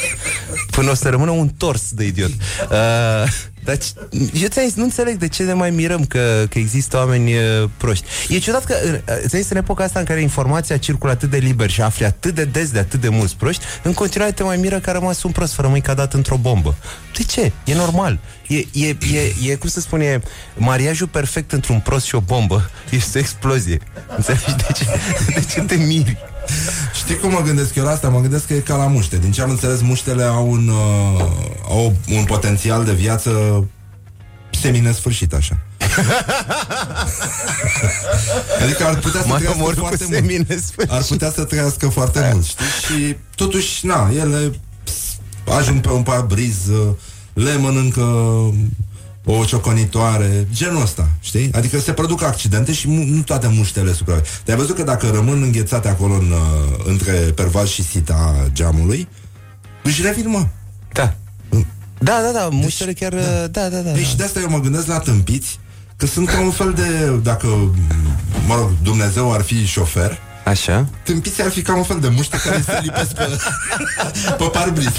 până o să rămână un tors de idiot. *laughs* Uh, dar c- eu ți-am zis, nu înțeleg de ce ne mai mirăm că, că există oameni uh, proști. E ciudat că, uh, ți-am zis, în epoca asta în care informația circulă atât de liber și afli atât de des de atât de mulți proști, în continuare te mai miră că a rămas un prost fără mâini cadat într-o bombă. De ce? E normal. E, e, e, e, cum să spun, e mariajul perfect între un prost și o bombă. Este o explozie. Înțelegi? De ce, de ce te miri? Știi cum mă gândesc eu la asta? Mă gândesc că e ca la muște. Din ce am înțeles, muștele au un, uh, au un potențial de viață semi-nesfârșit, așa. *laughs* adică ar putea să Mai trăiască omorât cu foarte mult. semi-nesfârșit. Ar putea să trăiască foarte mult, știi? Și totuși, na, ele ps, ajung pe un parbriz, uh, le mănâncă o cioconitoare, genul ăsta, știi? Adică se produc accidente și mu- nu toate muștele supraviețuiesc. Te-ai văzut că dacă rămân înghețate acolo în, uh, între pervaz și sita geamului, își revin, mă. Da. Da, da, da, muștele chiar... Da, da, da. Deci da. de asta eu mă gândesc la tâmpiți, că sunt ca un fel de, dacă, mă rog, Dumnezeu ar fi șofer, Așa. Tâmpiții ar fi ca un fel de muște care se lipesc pe, *laughs* pe parbriz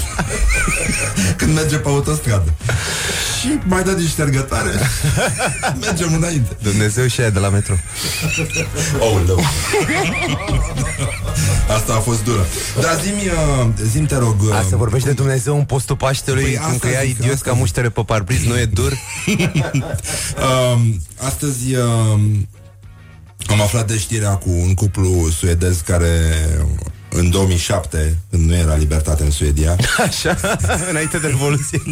Când merge pe autostradă Și mai dă din ștergătare *laughs* Mergem înainte Dumnezeu și aia de la metro. Oh, lău. Asta a fost dură Dar zi-mi, uh, zi te rog uh, Asta vorbește de Dumnezeu în postul Paștelui, Păi păi cum asta că ea zic, idiot asta ca muștere pe parbriz, nu e dur? *laughs* um, Astăzi um, Am aflat de știrea cu un cuplu suedez Care în 2007 Când nu era libertate în Suedia *laughs* Așa, înainte de Revoluție. *laughs*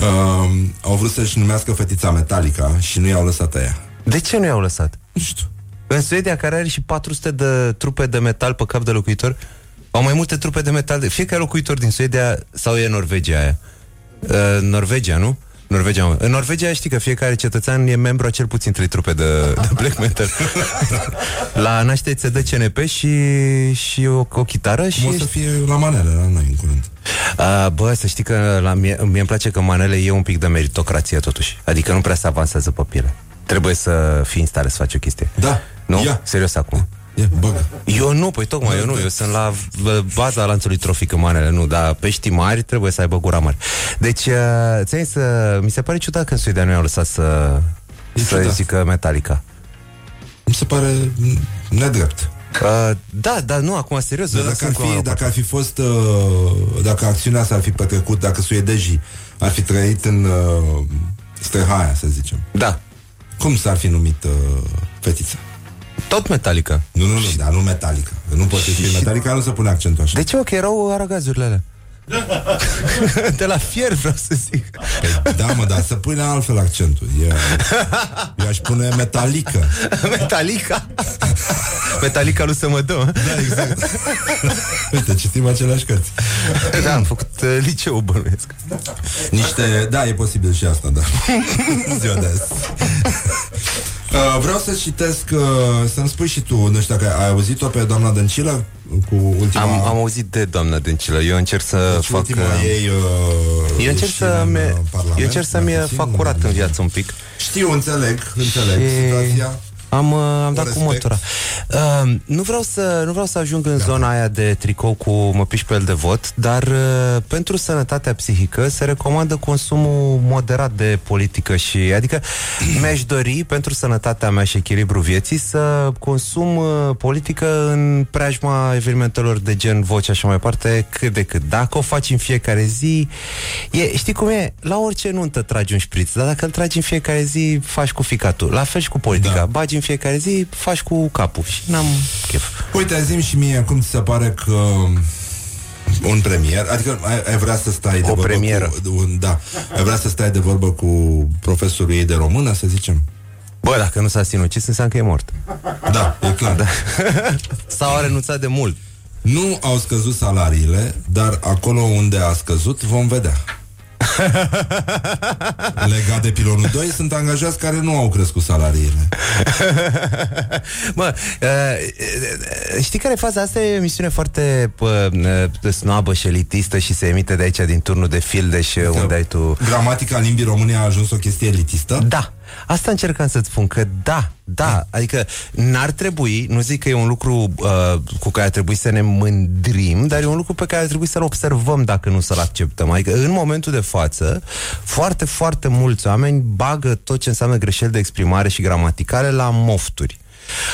um, Au vrut să-și numească fetița Metallica Și nu i-au lăsat aia De ce nu i-au lăsat? Nu știu În Suedia, care are și 400 de trupe de metal pe cap de locuitor, au mai multe trupe de metal. De... Fiecare locuitor din Suedia sau e Norvegia aia? Uh, Norvegia, nu? Norvegia, mă. În Norvegia știi că fiecare cetățean e membru a cel puțin trei trupe de, de black metal. *laughs* la naștere se dă CNP și, și o, o chitară și... Cum o să fie la manele la noi în curând A, bă, să știi că la mie, mie îmi place că manele e un pic de meritocrație totuși. Adică nu prea se avansează pe piele. Trebuie să fii în stare să faci o chestie. Da, Nu? ia. Serios acum. Ia, bagă. Eu nu, păi tocmai, eu nu, eu sunt la v- baza lanțului trofic în manele, nu, dar peștii mari trebuie să aibă gura mare. Deci, uh, ți să, mi se pare ciudat că în Suedia nu i-au lăsat să, să ciudat. zică Metallica. Mi se pare mm, nedrept. Uh, da, dar nu, acum serios. Dar eu dacă ar, lăsăm cu fi, dacă ar fi fost uh, Dacă acțiunea s-ar fi petrecut Dacă suedejii ar fi trăit în uh, Strehaia, să zicem Da Cum s-ar fi numit uh, fetița? Tot Metallica. Nu, nu, nu, dar nu Metallica. Nu poate fi Metallica, nu se pune accentul așa. De ce, ok, erau aragazurile alea? *laughs* De la fier vreau să zic. Păi, Da, mă, dar să pune altfel accentul. Eu, eu aș pune Metallica. Metallica? Metallica lui să mă dă Da, exact. Uite, citim aceleași cărți. Da, am făcut uh, liceu bănuiesc. Niște, da, e posibil și asta, da. Ziua de azi Uh, vreau să citesc, uh, să-mi spui și tu, nu știu dacă ai auzit-o pe doamna Dăncilă cu ultima... am, am auzit de doamna Dăncilă. Eu încerc să deci fac ultima uh, ei uh, Eu încerc ieșire să în, mi uh, Parlament, Eu încerc să-mi mai puțin, fac curat în viață un pic. Știu, înțeleg, înțeleg Și- situația Am, uh, am dat cu respect. mătura. Uh, nu, vreau să, nu vreau să ajung în zona aia de tricou cu mă piși pe el de vot, dar uh, pentru sănătatea psihică se recomandă consumul moderat de politică și, adică, *clears throat* mi-aș dori pentru sănătatea mea și echilibru vieții să consum uh, politică în preajma evenimentelor de gen voce așa mai departe, cât de cât. Dacă o faci în fiecare zi, e, știi cum e? La orice nuntă tragi un șpriț, dar dacă îl tragi în fiecare zi, faci cu ficatul. La fel și cu politica. Da. Bagi în fiecare zi, faci cu capul. Și n-am chef. Uite, zi și mie cum ți se pare că un premier, adică ai, ai vrea să stai de O vorbă premieră. cu, un, da, ai vrea să stai de vorbă cu profesorul ei de română, să zicem? Bă, dacă nu s-a sinucis, înseamnă că e mort. Da, e clar. Da. *laughs* Sau a renunțat de mult. Nu au scăzut salariile, dar acolo unde a scăzut vom vedea. *laughs* Legat de pilonul 2, sunt angajați care nu au crescut salariile. *laughs* Bă, uh, știi care e faza? Asta e o emisiune foarte uh, snobă și elitistă și se emite de aici din turnul de Fildeș unde ai tu... Gramatica limbii române a ajuns o chestie elitistă? Da. Asta încercam să-ți spun că da, da, adică n-ar trebui, nu zic că e un lucru uh, cu care ar trebui să ne mândrim, dar e un lucru pe care ar trebui să-l observăm dacă nu să-l acceptăm. Adică în momentul de față, foarte, foarte mulți oameni bagă tot ce înseamnă greșeli de exprimare și gramaticale la mofturi.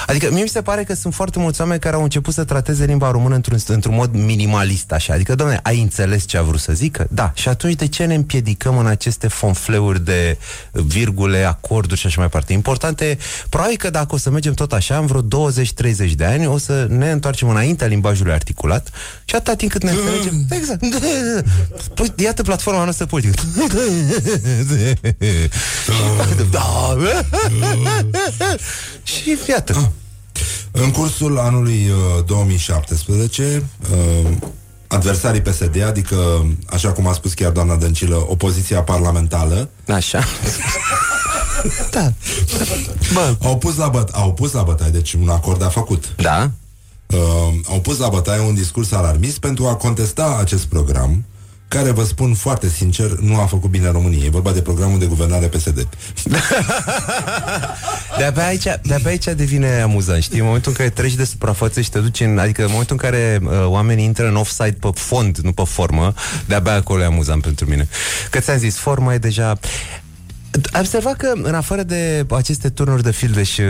Adică mie mi se pare că sunt foarte mulți oameni care au început să trateze limba română într-un, într-un mod minimalist, așa. Adică, domne, ai înțeles ce a vrut să zică? Da. Și atunci de ce ne împiedicăm în aceste fonfleuri de virgule, acorduri și așa mai departe? Important e, probabil că dacă o să mergem tot așa, în vreo 20-30 de ani, o să ne întoarcem înaintea limbajului articulat și atâta timp cât ne înțelegem. Exact. Păi, iată platforma noastră politică. *laughs* Da. Și iată. Ah. În cursul anului uh, 2017, uh, adversarii PSD, adică, așa cum a spus chiar doamna Dăncilă, opoziția parlamentară, Așa. *laughs* da. Bă. Au pus la băt- au pus la bătaie, deci un acord a făcut. Da. Uh, au pus la bătaie un discurs alarmist pentru a contesta acest program care, vă spun foarte sincer, nu a făcut bine României. E vorba de programul de guvernare PSD. *laughs* De-abia aici, de-abia aici devine amuzant, știi? În momentul în care treci de suprafață și te duci în... Adică în momentul în care uh, oamenii intră în offside pe fond, nu pe formă, de-abia acolo e amuzant pentru mine. Că ți-am zis, forma e deja... Ai observat că, în afară de aceste turnuri de fildeș uh,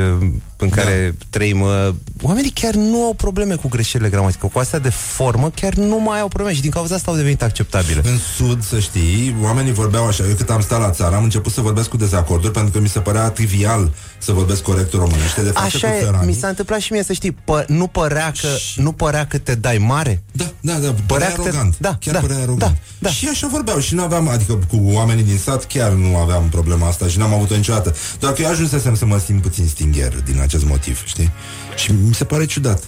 în care da. trăim, uh, oamenii chiar nu au probleme cu greșelile gramatice. Cu astea de formă chiar nu mai au probleme și din cauza asta au devenit acceptabile. În Sud, să știi, oamenii vorbeau așa. Eu cât am stat la țară, am început să vorbesc cu dezacorduri pentru că mi se părea trivial să vorbesc corect românește de față Așa cu e, Ferrari. mi s-a întâmplat și mie să știi, pă, nu, părea că, nu părea că te dai mare? Da, da, da, părea că te- arogant. Da, chiar da, părea arogant. da, da. Și așa vorbeau și nu aveam, adică cu oamenii din sat chiar nu aveam problema asta și n-am avut-o niciodată. Doar că eu ajunsesem să mă simt puțin stingher din acest motiv, știi? Și mi se pare ciudat.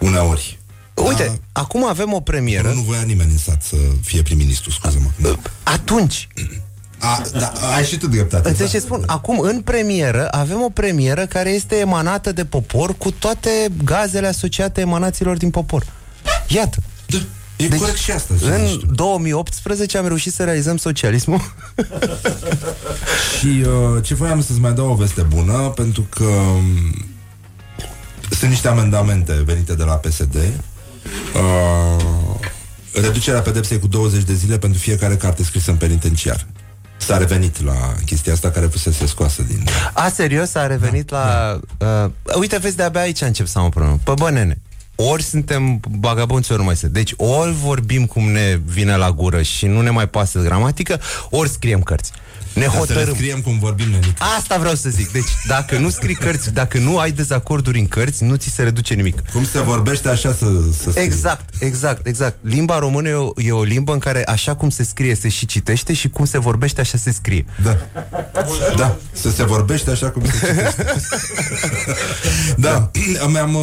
Uneori. Uite, da. acum avem o premieră. Nu, nu voia nimeni în sat să fie prim-ministru, scuză-mă. Da. Atunci. A, da, ai și tu dreptate. Înțelegi da. ce spun? Acum, în premieră, avem o premieră care este emanată de popor cu toate gazele asociate emanațiilor din popor. Iată. Da. E deci, corect și asta. ce zici În tu. 2018 am reușit să realizăm socialismul. *laughs* Și uh, ce voiam să-ți mai dau o veste bună, pentru că um, sunt niște amendamente venite de la PSD. Uh, reducerea pedepsei cu 20 de zile pentru fiecare carte scrisă în penitenciar. S-a revenit la chestia asta care fusese scoasă din... A, serios, a revenit da, la... Da. Uh, uite, vezi, de-abia aici încep să am o problemă. Pă, bă, nene, ori suntem bagabonți, ori nu mai sunt. Deci ori vorbim cum ne vine la gură și nu ne mai pasă de gramatică, ori scriem cărți. Ne Dar hotărâm. Să le scriem cum vorbim, nenică. Asta vreau să zic. Deci, dacă nu scrii cărți, dacă nu ai dezacorduri în cărți, nu ți se reduce nimic. Cum se vorbește, așa să, să scrie. Exact, exact, exact. Limba română e o, e o limbă în care așa cum se scrie se și citește și cum se vorbește așa se scrie. Da. Da, să se vorbește așa cum se citește. da, mi-am... Uh...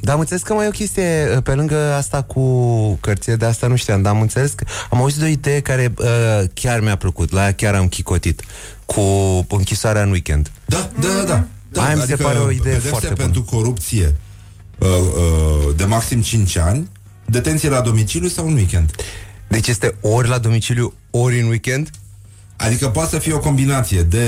Dar am înțeles că mai e o chestie uh, pe lângă asta cu cărțile de asta nu știam, dar am înțeles că am auzit de o idee care uh, chiar mi-a plăcut, la ea chiar am chicotit cu închisoarea în weekend. Da, da, da, da. da Aia mi se pare o idee foarte bună. pentru corupție uh, uh, de maxim 5 ani, detenție la domiciliu sau în weekend. Deci este ori la domiciliu, ori în weekend? Adică poate să fie o combinație de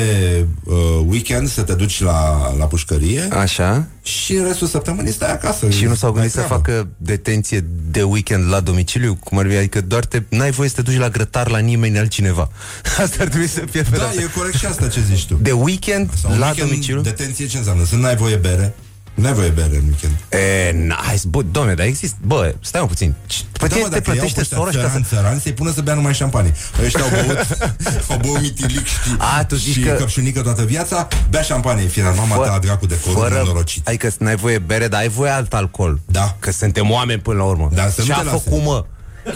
uh, weekend să te duci la, la pușcărie Așa. Și restul săptămânii stai acasă Și nu s-au gândit să facă detenție de weekend la domiciliu Cum ar fi, adică doar te, n-ai voie să te duci la grătar la nimeni altcineva. *laughs* Asta ar trebui să fie Da, e corect și asta ce zici tu. De weekend Sau la weekend, domiciliu? Detenție ce înseamnă? Să n-ai voie bere N-ai voie bere în weekend. E, n-ai, bă, domne, dar există Bă, stai un puțin Păi da, tine mă, te dacă iau plătește pe ăștia Soros ca să... țărani, țărani, să-i pună să bea numai șampanie. Ăștia au băut, *laughs* au băut mitilic știi, A, tu zici și că- căpșunică toată viața Bea șampanie, final, mama ta dracu de corup fără, nenorocit. Adică n-ai voie bere, dar ai voie alt alcool. Da. Că suntem oameni până la urmă. Da, să nu Ce te a lase. făcut, mă?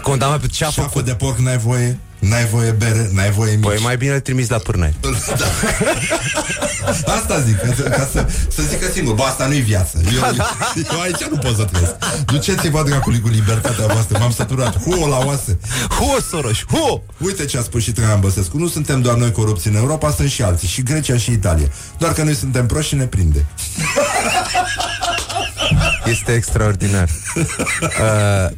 Condamnat pe ce a Șafă făcut? de porc n-ai voie N-ai voie bere, n-ai voie mici. Păi mai bine îl trimis la pârnai *laughs* da. Asta zic, ca, să, ca să, să zică singur Bă, asta nu-i viață. Eu, eu aici nu pot să trăiesc. Duceți-vă dracului cu libertatea voastră M-am săturat, huo la oase. Huo, Soros, huo! Uite ce a spus și Traian Băsescu. Nu suntem doar noi corupți în Europa, sunt și alții Și Grecia și Italia. Doar că noi suntem proști și ne prinde. Este extraordinar. Uh, *laughs* mie,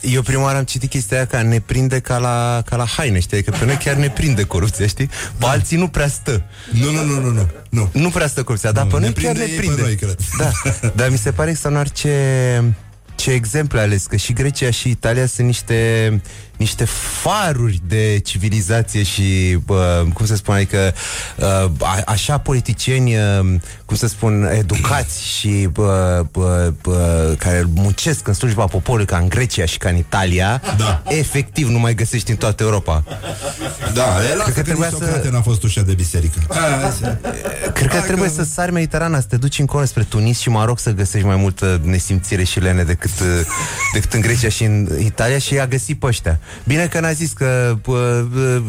eu prima oară am citit chestia aia că ne prinde ca la, ca la haine, știi? Că pe noi chiar ne prinde corupția, știi? Pe alții nu prea stă. Nu, nu, nu, nu, nu, nu. Nu prea stă corupția, dar Nu, pe ne noi chiar prinde ne ei pe prinde. noi, cred. Da, dar mi se pare extraordinar ce, ce exemple ales, că și Grecia și Italia sunt niște, niște faruri de civilizație și, bă, cum să spun, adică uh, a, așa politicieni, uh, cum să spun, educați și bă, bă, bă, care muncesc în slujba poporului ca în Grecia și ca în Italia, Da. efectiv nu mai găsești în toată Europa. Da, el Cred că trebuia Socrate să- n-a fost ușa de biserică Cred că Hai trebuie că- să sari Mediterana, să te duci încolo spre Tunis și Maroc să găsești mai multă nesimțire și lene decât, uh, decât în Grecia și în Italia și a găsit pe ăștia. Bine că n-a zis că uh,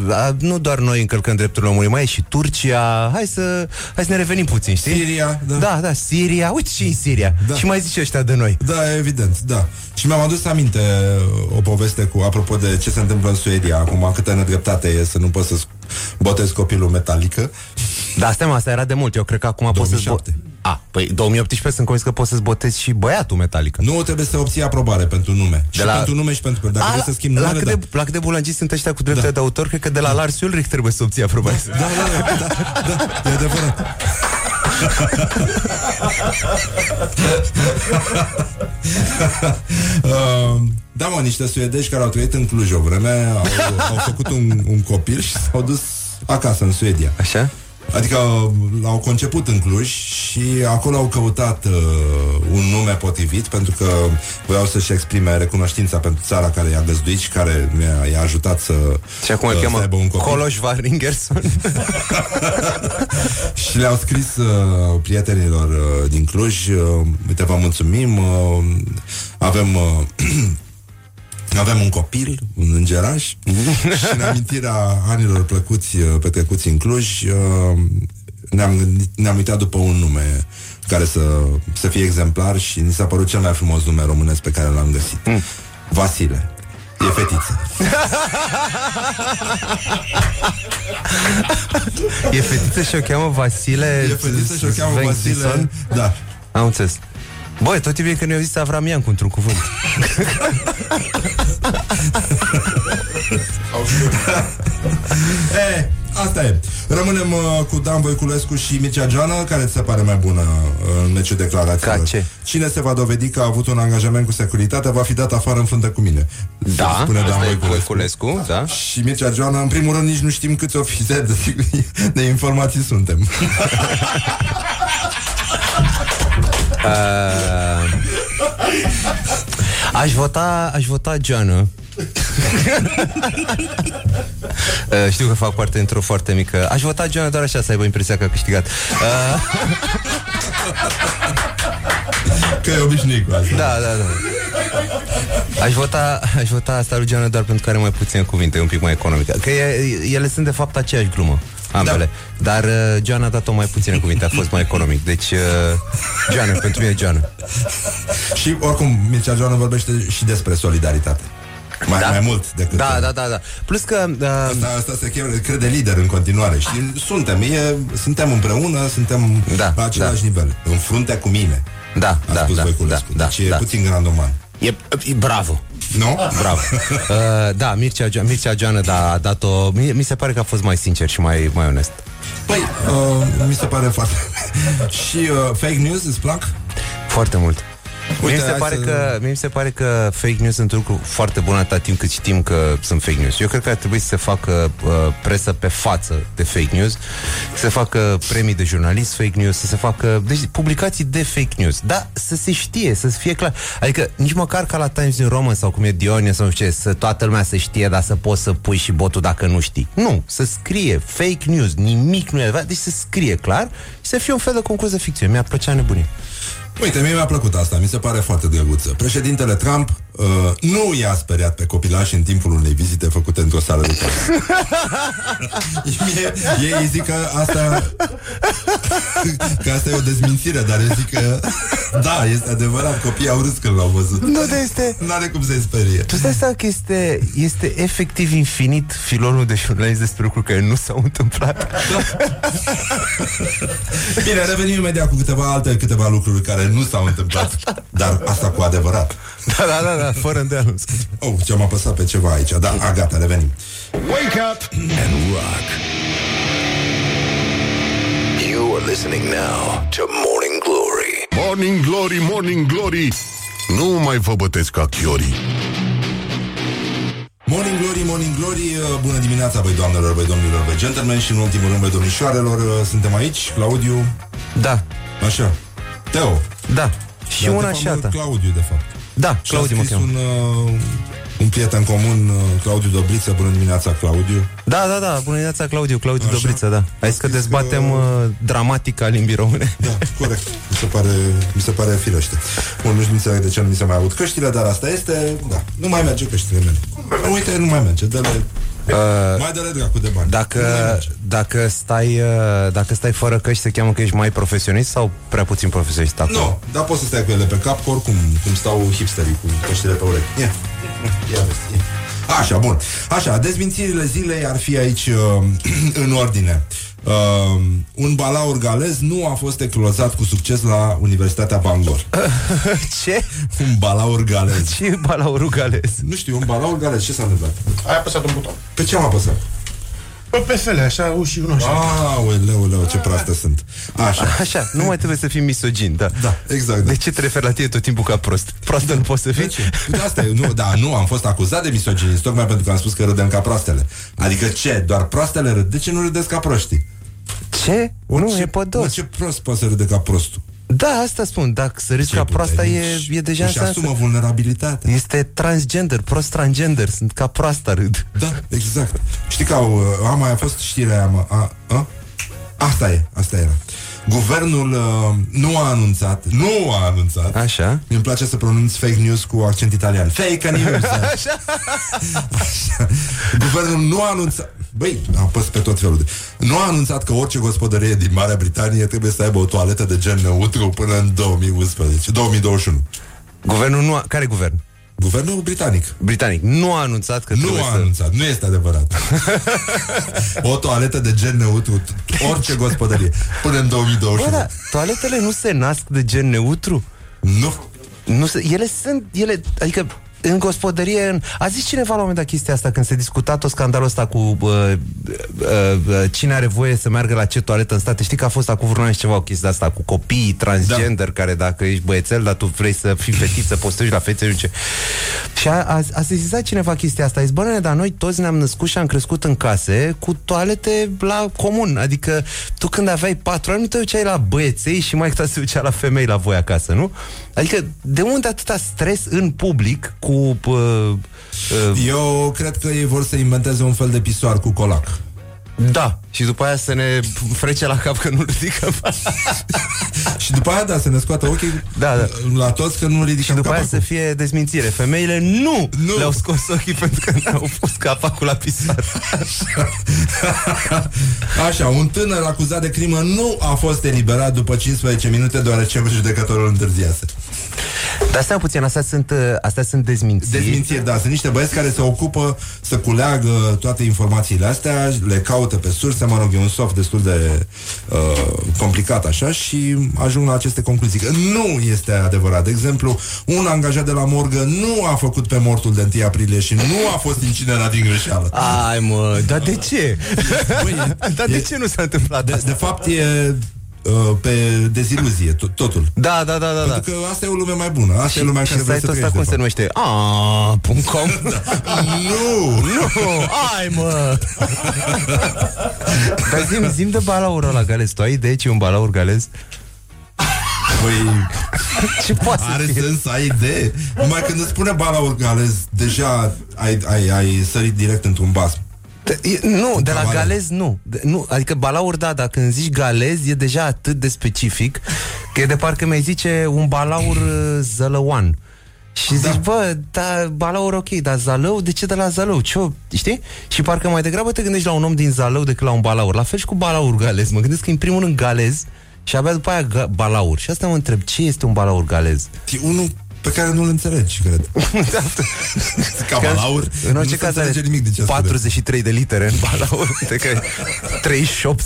uh, nu doar noi încălcăm drepturile omului, mai e și Turcia. Hai să, hai să ne revenim puțin, știi? Siria, da. Da, da, Siria. Uite și în Siria. Da. Și mai zice ăștia de noi. Da, evident, da Și mi-am adus aminte o poveste cu Apropo de ce se întâmplă în Suedia Acum câtă nedreptate e să nu poți să botezi copilul metalică Da, stai mă, asta era de mult. Eu cred că acum poți să-ți... 2007. Bo- a, păi 2018 sunt convins că poți să-ți botezi și băiatul metalică. Nu trebuie să obții aprobare pentru nume Și De la- pentru nume și pentru Dacă A, vrei să schimbi la, numele, cât da. de, la cât de bulangii sunt ăștia cu drepturile de autor, cred că de la Lars Ulrich trebuie să obții aprobare. Da, da, da, da, da, e adevărat uh, Da, mă, niște suedeși care au trăit în Cluj o vreme Au, au făcut un, un copil și s-au dus acasă în Suedia Așa? Adică l-au conceput în Cluj și acolo au căutat uh, un nume potrivit pentru că voiau să-și exprime recunoștința pentru țara care i-a găzduit și care i-a, i-a ajutat să, Și acum îl uh, să cheamă aibă un copil. Coloș Varingerson. *laughs* Și le-au scris uh, prietenilor uh, din Cluj uh, Uite, vă mulțumim uh, Avem uh, *clears throat* Avem un copil, un îngeraș *laughs* Și în amintirea anilor plăcuți uh, Petrecuți în Cluj uh, ne-am, gândit, ne-am uitat după un nume Care să, să fie exemplar Și ni s-a părut cel mai frumos nume românesc Pe care l-am găsit Mm. Vasile E fetiță e fetiță și o cheamă Vasile E fetiță și o cheamă Vasile Svensson? Da Am înțeles. Băi, tot e bine că ne-au zis Avramian cu într-un cuvânt. *laughs* e, Asta e. Rămânem uh, cu Dan Voiculescu și Mircea Joană, care ți se pare mai bună uh, în meciul declarațiilor. Ca ce? Cine se va dovedi că a avut un angajament cu securitatea va fi dat afară în frunte cu mine. Da, Spune Dan asta e Voiculescu. Voiculescu, da. Și Mircea Joană, în primul rând, nici nu știm câți ofițeri de, de informații suntem. *laughs* Uh, aș vota, aș vota Joană. *laughs* uh, știu că fac parte într-o foarte mică. Aș vota Joană doar așa să aibă impresia că a câștigat. Uh, că e obișnuit cu asta. Da, da, da. Aș vota, aș vota asta lui Joană doar pentru că are mai puține cuvinte, un pic mai economică. Că e, ele sunt de fapt aceeași glumă. Ambele. Da. Dar uh, Joana a dat-o mai puține cuvinte, a fost mai economic. Deci, uh, Joana, pentru mine Joana. Și oricum, Mircea Joană vorbește și despre solidaritate. Mai, Da. mai mult decât... Da, da, da, da. Plus că... Uh, Asta, asta se cheamă, crede lider în continuare Și suntem, e, suntem împreună Suntem Da, la același da. nivel În frunte cu mine Da, A da, spus da, Voiculescu. da, Deci da, e da. puțin grandoman E, e bravo. Nu? Bravo. *laughs* Uh, da, Mircea, Jo- Mircea Joană da, a dat-o... Mi, mi se pare că a fost mai sincer și mai, mai onest. Păi, uh, mi se pare foarte *laughs* Și uh, fake news îți plac? Foarte mult. Uite, mie, mi se hai pare să- că, mie mi se pare că fake news sunt un lucru foarte bun atâta timp cât știm că sunt fake news. Eu cred că ar trebui să se facă uh, presă pe față de fake news, să se facă premii de jurnalist fake news, să se facă deci, publicații de fake news. Da, să se știe, să fie clar. Adică nici măcar ca la Times New Roman sau cum e Dionia sau nu știu ce, să toată lumea să știe, dar să poți să pui și botul dacă nu știi. Nu, să scrie fake news, nimic nu e adevărat, deci să scrie clar și să fie un fel de concurs de ficție. Mi-a plăcea nebunie. Uite, mie mi-a plăcut asta, mi se pare foarte drăguță. Președintele Trump uh, nu i-a speriat pe copilași în timpul unei vizite făcute într-o sală de caz. *laughs* Mie, ei îi zic că asta că asta e o dezmințire, dar eu zic că da, este adevărat, copiii au râs când l-au văzut. Nu, dar este... N-are cum să-i sperie. Tu stai seama că este, este efectiv infinit filonul de jurnalist despre lucruri care nu s-au întâmplat. *laughs* Bine, revenim imediat cu câteva alte câteva lucruri care nu s-au întâmplat, dar asta cu adevărat. Da, da, da, da fără îndeală. Oh, ce-am apăsat pe ceva aici. Da, a, gata, revenim. Wake up and rock. You are listening now to Morning Glory. Morning Glory, Morning Glory Nu mai vă bătesc ca chiorii Morning Glory, Morning Glory, uh, bună dimineața, băi doamnelor, băi domnilor, băi gentlemen și în ultimul rând, băi domnișoarelor, uh, suntem aici, Claudiu, Da, așa, Teo. Da. Și Dar, una de și fapt, alta. Claudiu, de fapt. Da, Și a Claudiu mă scris cheamă. un, uh, un prieten comun, uh, Claudiu Dobriță, bună dimineața, Claudiu. Da, da, da, bună dimineața, Claudiu, Claudiu Așa. Dobriță, da. Hai să că scris dezbatem că- uh, dramatica limbii române. Da, corect. Mi se pare, mi se pare firește. Bun, nu știu înțeleg de ce nu mi se mai aud căștile, dar asta este, da, nu mai merge căștile mele. Uite, nu mai merge, dă-le, Uh, mai dă-le dracu de bani. Nu mai dacă, merge. dacă, stai, uh, dacă stai fără căști, se cheamă că ești mai profesionist sau prea puțin profesionist acolo? Nu, dar poți să stai cu ele pe cap, că oricum, cum stau hipsterii cu căștile pe urechi. Ia, ia vezi, ia. Așa, bun. Așa, dezmințirile zilei ar fi aici uh, *clears throat* în ordine. Uh, un balaur galez nu a fost eclozat cu succes la Universitatea Bangor. *laughs* Ce? Un balaur galez. Ce e balaurul galez? Nu știu, un balaur galez, ce s-a întâmplat? Ai apăsat un buton. Pe ce am apăsat? Pe PFL, așa, uși unul așa. Aoleu, leu, ce proastă sunt. Așa. Așa, nu mai trebuie să fii misogin, da. Da, exact. Da. De ce te referi la tine tot timpul ca prost? Proastă nu poți să fii? De ce? Uite, asta e, nu, da, nu, am fost acuzat de misoginism Tocmai pentru că am spus că râdem ca proastele Adică ce? Doar proastele râd? De ce nu râdeți ca proștii? Ce? Nu, Orice- e pădos. Ce prost poate să râde ca prostul? Da, asta spun. Dacă să râzi ca proasta e, e deja Își înseamnă asumă să- vulnerabilitatea Este transgender, prost transgender, sunt ca proasta râd. Da, exact Știi că au, a mai fost știrea aia mă, a, a? Asta e, asta era Guvernul uh, nu a anunțat Nu a anunțat Așa. Mi-mi place să pronunț fake news cu accent italian Fake news *laughs* Așa. Așa. Guvernul nu a anunțat Băi, apăs pe tot felul de... Nu a anunțat că orice gospodărie din Marea Britanie trebuie să aibă o toaletă de gen neutru până în 2011, 2021. Guvernul nu a... Care guvern? Guvernul britanic. Britanic. Nu a anunțat că Nu trebuie a să... anunțat, nu este adevărat. *laughs* o toaletă de gen neutru, orice gospodărie, până în 2021. Bă, da, toaletele nu se nasc de gen neutru? Nu. Nu se, ele sunt, ele, adică în gospodărie, în... a zis cineva la un moment dat chestia asta când se discuta tot scandalul ăsta cu uh, uh, uh, cine are voie să meargă la ce toaletă în state. Știi că a fost acum vreun an și ceva o chestie de asta cu copiii transgender da. care dacă ești băiețel, dar tu vrei să fii fetiță, *laughs* poți să te duci la fete, nu ce. Și a, a, a sesizat cineva chestia asta. A zis, bă, nene, dar noi toți ne-am născut și am crescut în case cu toalete la comun. Adică tu când aveai patru ani nu te duceai la băieței și mai ta *laughs* se ducea la femei la voi acasă, nu? Adică de unde atâta stres în public cu... Uh, uh, Eu cred că ei vor să inventeze un fel de pisoar cu colac. Da, și după aia să ne frece la cap că nu ridicăm *laughs* Și după aia, da, să ne scoată ochii da, da. la toți că nu ridicăm Și după capacul. aia să fie dezmințire Femeile nu, Nu. le-au scos ochii pentru că n-au pus capacul la pisoar Așa, un tânăr acuzat de crimă nu a fost eliberat după 15 minute deoarece judecătorul întârziase. Dar stai puțin, astea sunt, uh, astea sunt dezmințiri Dezmințiri, da, sunt niște băieți care se ocupă să culeagă toate informațiile astea, le caută pe surse, mă rog, e un soft destul de uh, complicat așa și ajung la aceste concluzii. Că nu este adevărat. De exemplu, un angajat de la morgă nu a făcut pe mortul de 1 aprilie și nu a fost incinerat din greșeală. Ai mă, dar de ce? Băi, *laughs* dar de e- ce nu s-a întâmplat De, asta? de fapt e uh, pe deziluzie, tot- totul. Da, da, da, da, da. Pentru că asta e o lume mai bună. Asta și, e lumea și care vrea să site-ul ăsta trăiești, cum de se fapt. numește? A.com *laughs* Nu! Nu, ai mă Dar zim, zim de balaurul ăla galez Tu ai idee ce e un balaur galez? Păi, *laughs* Ce poate să are fie? sens să ai idee. Numai când îți spune bala galez, deja ai, ai, ai sărit direct într-un basm. De- e- Nu, de la Cam galez nu. De, nu. Adică balaur, da, dar când zici galez e deja atât de specific că e de parcă mi-ai zice un balaur uh, zălăuan. Și da. zici, bă, da, balaur ok, dar Zalău, de ce de la Zalău? Ce știi? Și parcă mai degrabă te gândești la un om din Zalău decât la un balaur. La fel și cu balaur galez. Mă gândesc că în primul rând galez și abia după aia ga- balaur. Și asta mă întreb, ce este un balaur galez? E unul pe care nu-l înțelegi, cred. *laughs* Ca balaur. În orice nu se caz are înțelege nimic din ce spune. 43 de litere în balaur, de că 38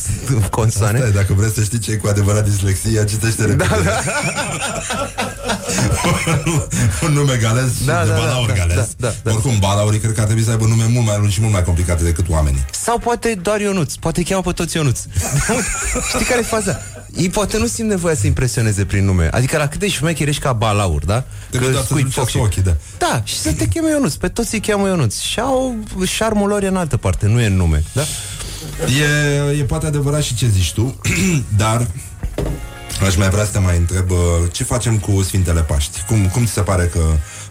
consoane. Asta e, dacă vreți să știți ce e cu adevărat dislexia, citește repede. Da, da. *laughs* un nume galez și Da, de da, balaur da, galez. da, da, da. Oricum, balaurii cred că ar trebui să aibă nume mult mai lungi și mult mai complicate decât oamenii. Sau poate doar Ionuț, poate îi cheamă pe toți Ionuț. *laughs* Știi care e faza? Ei poate nu simt nevoia să impresioneze prin nume. Adică la cât de șmecher ești ca balaur, da? Trebuie doar să scui duci foc cu ochii, da. Da, și să te cheme Ionuț. Pe toți îi cheamă Ionuț. Și au șarmul lor e în altă parte, nu e în nume. Da? E, e poate adevărat și ce zici tu, *clears throat* dar aș mai vrea să te mai întreb uh, ce facem cu Sfintele Paști? Cum, cum ți se pare că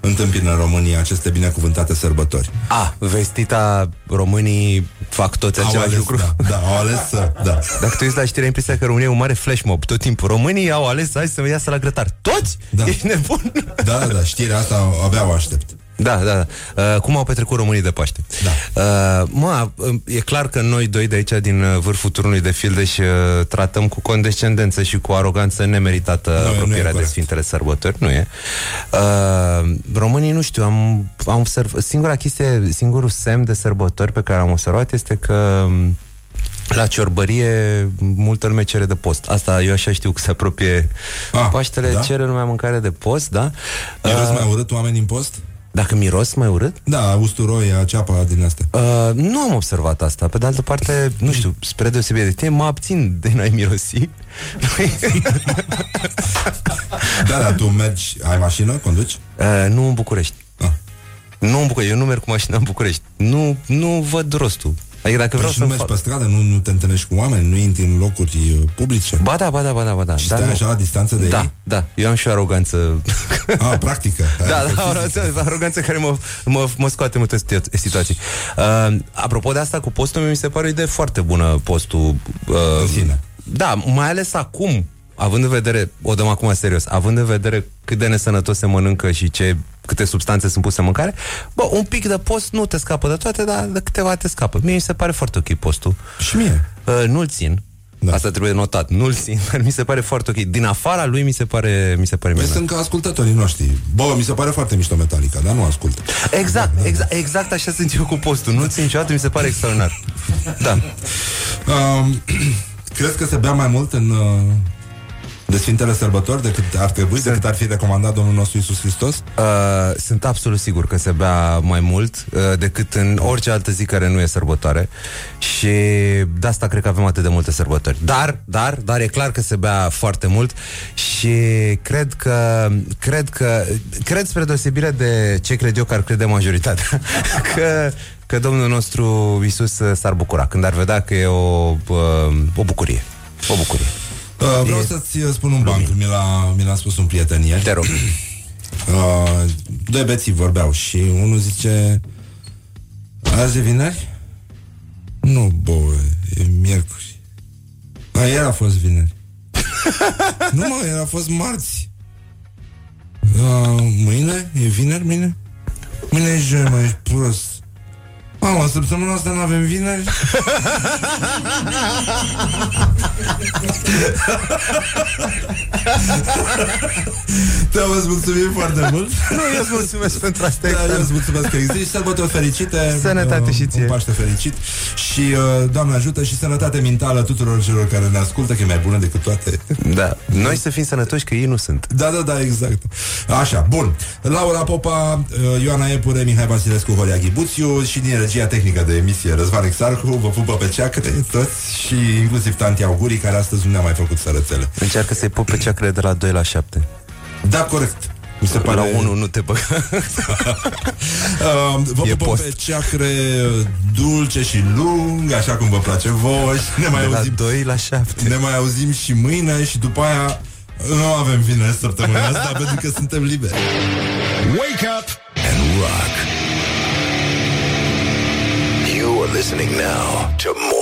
întâmpină în România aceste binecuvântate sărbători? A, vestita românii fac toți Au același ales, lucru. da, da, au ales să, da. Dacă tu ești la știri, ai impresia că România e un mare flash mob tot timpul. Românii au ales azi să iasă la grătar. Toți? Da. Ești nebun? Da, da, da, știrea asta abia o aștept. Da, da, da. Uh, cum au petrecut românii de Paște? Da. Uh, mă, uh, e clar că noi doi de aici, din uh, vârful turnului de Fildeș, uh, tratăm cu condescendență și cu aroganță nemeritată Nu, nu e apropierea de corect. Sfintele Sărbători, nu e? Uh, românii, nu știu, am, am observat, singura chestie, singurul semn de sărbători pe care am observat este că um, la ciorbărie multă lume cere de post. Asta eu așa știu că se apropie Ah, Paștele, da? cere lumea mâncare de post, da? Miros Uh, mai urât oameni în post? Dacă miros mai urât? Da, usturoi, ceapa din astea. Uh, nu am observat asta. Pe de altă parte, nu știu, spre deosebire de tine, mă abțin de n-ai mirosi. *laughs* Da, da, tu mergi, ai mașină, conduci? Uh, nu în București. Ah. Nu în București. Eu nu merg cu mașina în București. Nu, nu văd rostul. Adică dacă Păi vreau și să nu mergi fac... pe stradă, nu, nu te întâlnești cu oameni, nu intri în locuri uh, publice. Ba da, ba da, ba da, ba da. Și Dar stai nu. așa la distanță de da, ei? da. Eu am și o aroganță. *laughs* Ah, practică. *laughs* da, da, aroganță, aroganță care mă, mă, mă scoate în multe situa- situații. Uh, apropo de asta cu postul, mi se pare o idee foarte bună postul. Uh, În sine. Da, mai ales acum, având în vedere, o dăm acum serios, având în vedere cât de nesănătos se mănâncă și ce câte substanțe sunt puse în mâncare, bă, un pic de post nu te scapă de toate, dar de câteva te scapă. Mie mi se pare foarte ok postul. Și mie. Uh, nu-l țin. Da. Asta trebuie notat. Nu-l țin, *laughs* dar mi se pare foarte ok. Din afara lui mi se pare, mi se pare Păi minunat. sunt ca ascultătorii noștri. Bă, mi se pare foarte mișto Metallica, dar nu ascult. Exact, exact, exact așa sunt eu cu postul. Nu țin niciodată, mi se pare extraordinar. Da. Um, *clears throat* crezi că se bea mai mult în, uh, de Sfintele Sărbători decât ar trebui, decât ar fi recomandat Domnul nostru Isus Hristos? Uh, sunt absolut sigur că se bea mai mult uh, decât în orice altă zi care nu e sărbătoare și de asta cred că avem atât de multe sărbători. Dar, dar, dar e clar că se bea foarte mult și cred că, cred că, cred spre deosebire de ce cred eu că ar crede majoritatea, *laughs* că că Domnul nostru Isus uh, s-ar bucura când ar vedea că e o, uh, o bucurie. O bucurie. Uh, vreau e... să-ți uh, spun un banc, mi l-a, mi l-a spus un prieten ieri. Te rog. *clears throat* Uh, doi beții vorbeau și unul zice Azi e vineri? Nu, bă, e miercuri. A, ieri a fost vineri. *laughs* nu, mă, ieri a fost marți. Uh, mâine? E vineri mâine? Mâine e joi, mă, ești prost. Mamă, săptămâna asta nu avem vineri? *laughs* Te-am mulțumim foarte mult. Nu, eu îți mulțumesc pentru asta da, Eu îți mulțumesc că existi Sărbători fericite. Sănătate și ție. Un Paște fericit. Și uh, Doamne ajută și sănătate mentală tuturor celor care ne ascultă Că e mai bună decât toate. Da, noi să fim sănătoși că ei nu sunt. Da, da, da, exact. Așa, bun. Laura Popa, uh, Ioana Epure, Mihai Vasilescu, Horia Ghibuțiu Și din regia tehnică de emisie. Răzvan Exarcu Vă pupă pe ceacre toți Și inclusiv tanti Augurii Care astăzi nu ne-a mai făcut sărățele. Încearcă să-i pup pe ceacre de la 2 la 7 Da, corect. Mi se pare... La 1 nu te băga *laughs* *laughs* uh, Vă e pupăm pe ceacre dulce și lung Așa cum vă place voi. Ne mai de auzim, la 2 la 7 Ne mai auzim și mâine Și după aia nu avem vine săptămâna asta *laughs* Pentru că suntem liberi. Wake up and rock You are listening now to more